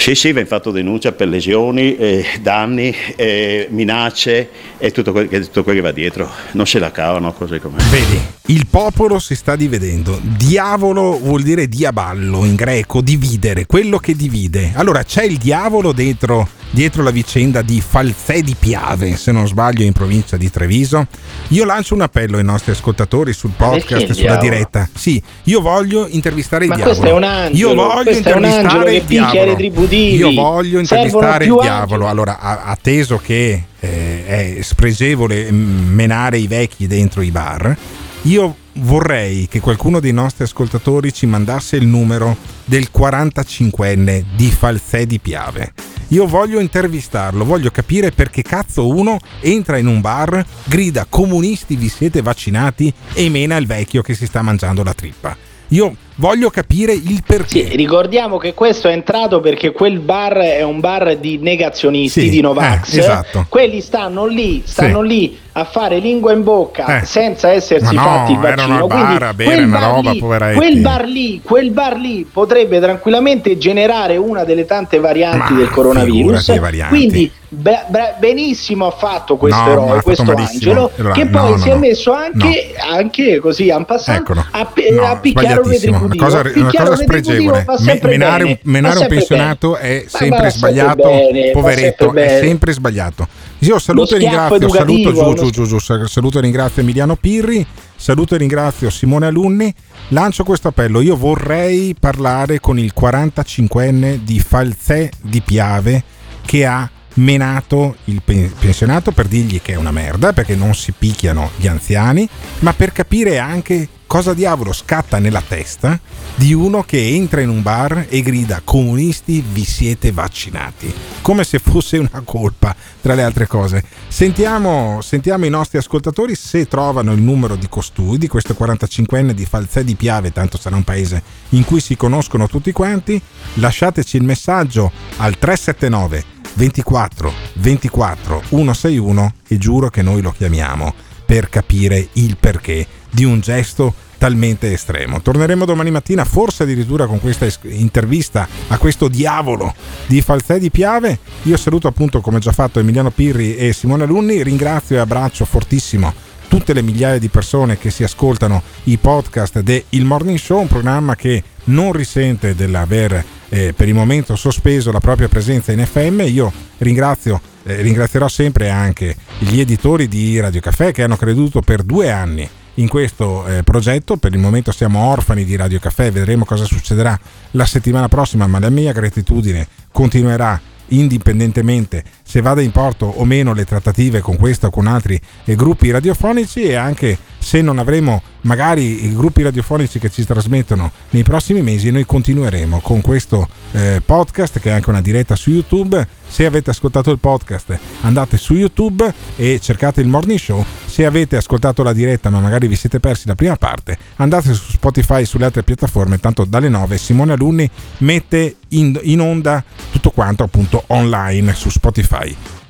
[SPEAKER 34] Sì, sì, abbiamo fatto denuncia per lesioni, eh, danni, eh, minacce e tutto, quel, tutto quello che va dietro. Non se la cavano così come.
[SPEAKER 6] Vedi, il popolo si sta dividendo. Diavolo vuol dire diaballo in greco, dividere, quello che divide. Allora c'è il diavolo dentro, dietro la vicenda di Falzè di Piave, se non sbaglio, in provincia di Treviso. Io lancio un appello ai nostri ascoltatori sul podcast e sulla diretta. Sì, io voglio intervistare il diavolo.
[SPEAKER 10] questo è un angelo,
[SPEAKER 6] io voglio intervistare il diavolo. Io voglio intervistare il diavolo. Allora, atteso che eh, è spregevole mm, menare i vecchi dentro i bar, io vorrei che qualcuno dei nostri ascoltatori ci mandasse il numero del 45enne di Falzè di Piave. Io voglio intervistarlo, voglio capire perché cazzo uno entra in un bar, grida comunisti vi siete vaccinati e mena il vecchio che si sta mangiando la trippa. Io voglio capire il perché.
[SPEAKER 10] Sì, ricordiamo che questo è entrato perché quel bar è un bar di negazionisti,
[SPEAKER 6] Sì,
[SPEAKER 10] di Novax.
[SPEAKER 6] eh, esatto.
[SPEAKER 10] Quelli stanno lì, stanno
[SPEAKER 6] Sì.
[SPEAKER 10] lì a fare lingua in bocca
[SPEAKER 6] Eh.
[SPEAKER 10] senza essersi
[SPEAKER 6] no,
[SPEAKER 10] fatti il vaccino.
[SPEAKER 6] bar
[SPEAKER 10] Quindi
[SPEAKER 6] a
[SPEAKER 10] quel bar
[SPEAKER 6] roba,
[SPEAKER 10] lì- quel bar lì, quel bar lì potrebbe tranquillamente generare una delle tante varianti
[SPEAKER 6] Ma
[SPEAKER 10] del coronavirus. Quindi be- be- benissimo ha fatto questo
[SPEAKER 6] No,
[SPEAKER 10] eroe, questo
[SPEAKER 6] malissimo.
[SPEAKER 10] angelo, che
[SPEAKER 6] no,
[SPEAKER 10] poi si è messo anche, anche così en passant
[SPEAKER 6] Eccolo.
[SPEAKER 10] a, pe- a picchiare un
[SPEAKER 6] sbagliatissimo. Una cosa, una cosa spregevole. menare
[SPEAKER 10] bene,
[SPEAKER 6] menare un pensionato
[SPEAKER 10] bene.
[SPEAKER 6] è
[SPEAKER 10] Ma
[SPEAKER 6] sempre
[SPEAKER 10] va
[SPEAKER 6] sbagliato,
[SPEAKER 10] bene,
[SPEAKER 6] poveretto,
[SPEAKER 10] sempre
[SPEAKER 6] è sempre sbagliato. Io saluto e ringrazio, saluto giù, giù, giù, giù, saluto e ringrazio Emiliano Pirri, saluto e ringrazio Simone Alunni. Lancio questo appello, io vorrei parlare con il 45enne di Falzè di Piave che ha menato il pe- pensionato per dirgli che è una merda perché non si picchiano gli anziani, ma per capire anche cosa diavolo scatta nella testa di uno che entra in un bar e grida comunisti vi siete vaccinati, come se fosse una colpa tra le altre cose. Sentiamo, sentiamo i nostri ascoltatori se trovano il numero di costui, di questo 45enne di Falzè di Piave, tanto sarà un paese in cui si conoscono tutti quanti, lasciateci il messaggio al 379 24 24 161 e giuro che noi lo chiamiamo per capire il perché di un gesto talmente estremo. Torneremo domani mattina, forse addirittura con questa es- intervista a questo diavolo di Falzè di Piave. Io saluto appunto, come già fatto, Emiliano Pirri e Simone Alunni. Ringrazio e abbraccio fortissimo tutte le migliaia di persone che si ascoltano i podcast de Il Morning Show, un programma che non risente dell'aver eh, per il momento sospeso la propria presenza in FM. Io ringrazio, eh, ringrazierò sempre anche gli editori di Radio Caffè che hanno creduto per due anni in questo eh, progetto. Per il momento siamo orfani di Radio Caffè, vedremo cosa succederà la settimana prossima, ma la mia gratitudine continuerà indipendentemente se vada in porto o meno le trattative con questo o con altri eh, gruppi radiofonici e anche se non avremo magari i gruppi radiofonici che ci trasmettono nei prossimi mesi noi continueremo con questo eh, podcast che è anche una diretta su YouTube. Se avete ascoltato il podcast andate su YouTube e cercate il morning show. Se avete ascoltato la diretta ma magari vi siete persi la prima parte andate su Spotify e sulle altre piattaforme. Tanto dalle 9 Simone Alunni mette in, in onda tutto quanto appunto online su Spotify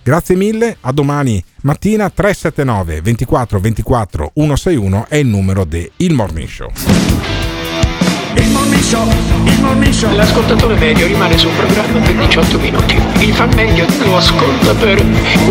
[SPEAKER 6] Grazie mille, a domani mattina 379 24 24 161 è il numero del Morning Show.
[SPEAKER 36] Il morning show, il morning show. L'ascoltatore medio rimane sul programma per 18 minuti. Il fan medio lo ascolta per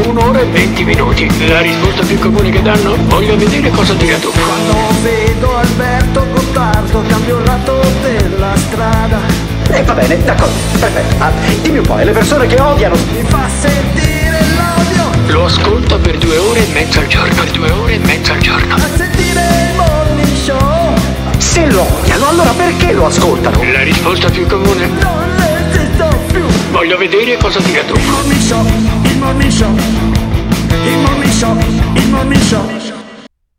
[SPEAKER 36] un'ora e 20 minuti. La risposta più comune che danno? Voglio vedere cosa dirà tu.
[SPEAKER 37] Quando vedo Alberto Gottardo cambio il lato della strada.
[SPEAKER 38] E va bene, d'accordo, perfetto. Ah, dimmi un po', e le persone che odiano...
[SPEAKER 37] Mi fa sentire l'odio!
[SPEAKER 36] Lo ascolto per due ore e mezza al giorno, per due ore e mezza al giorno.
[SPEAKER 37] A sentire il morning show!
[SPEAKER 38] Se lo odiano, allora perché lo ascoltano?
[SPEAKER 36] La risposta più comune...
[SPEAKER 37] Non resisto più!
[SPEAKER 36] Voglio vedere cosa tira tu.
[SPEAKER 37] Il morning show, il morning show, il morning show, il morning show.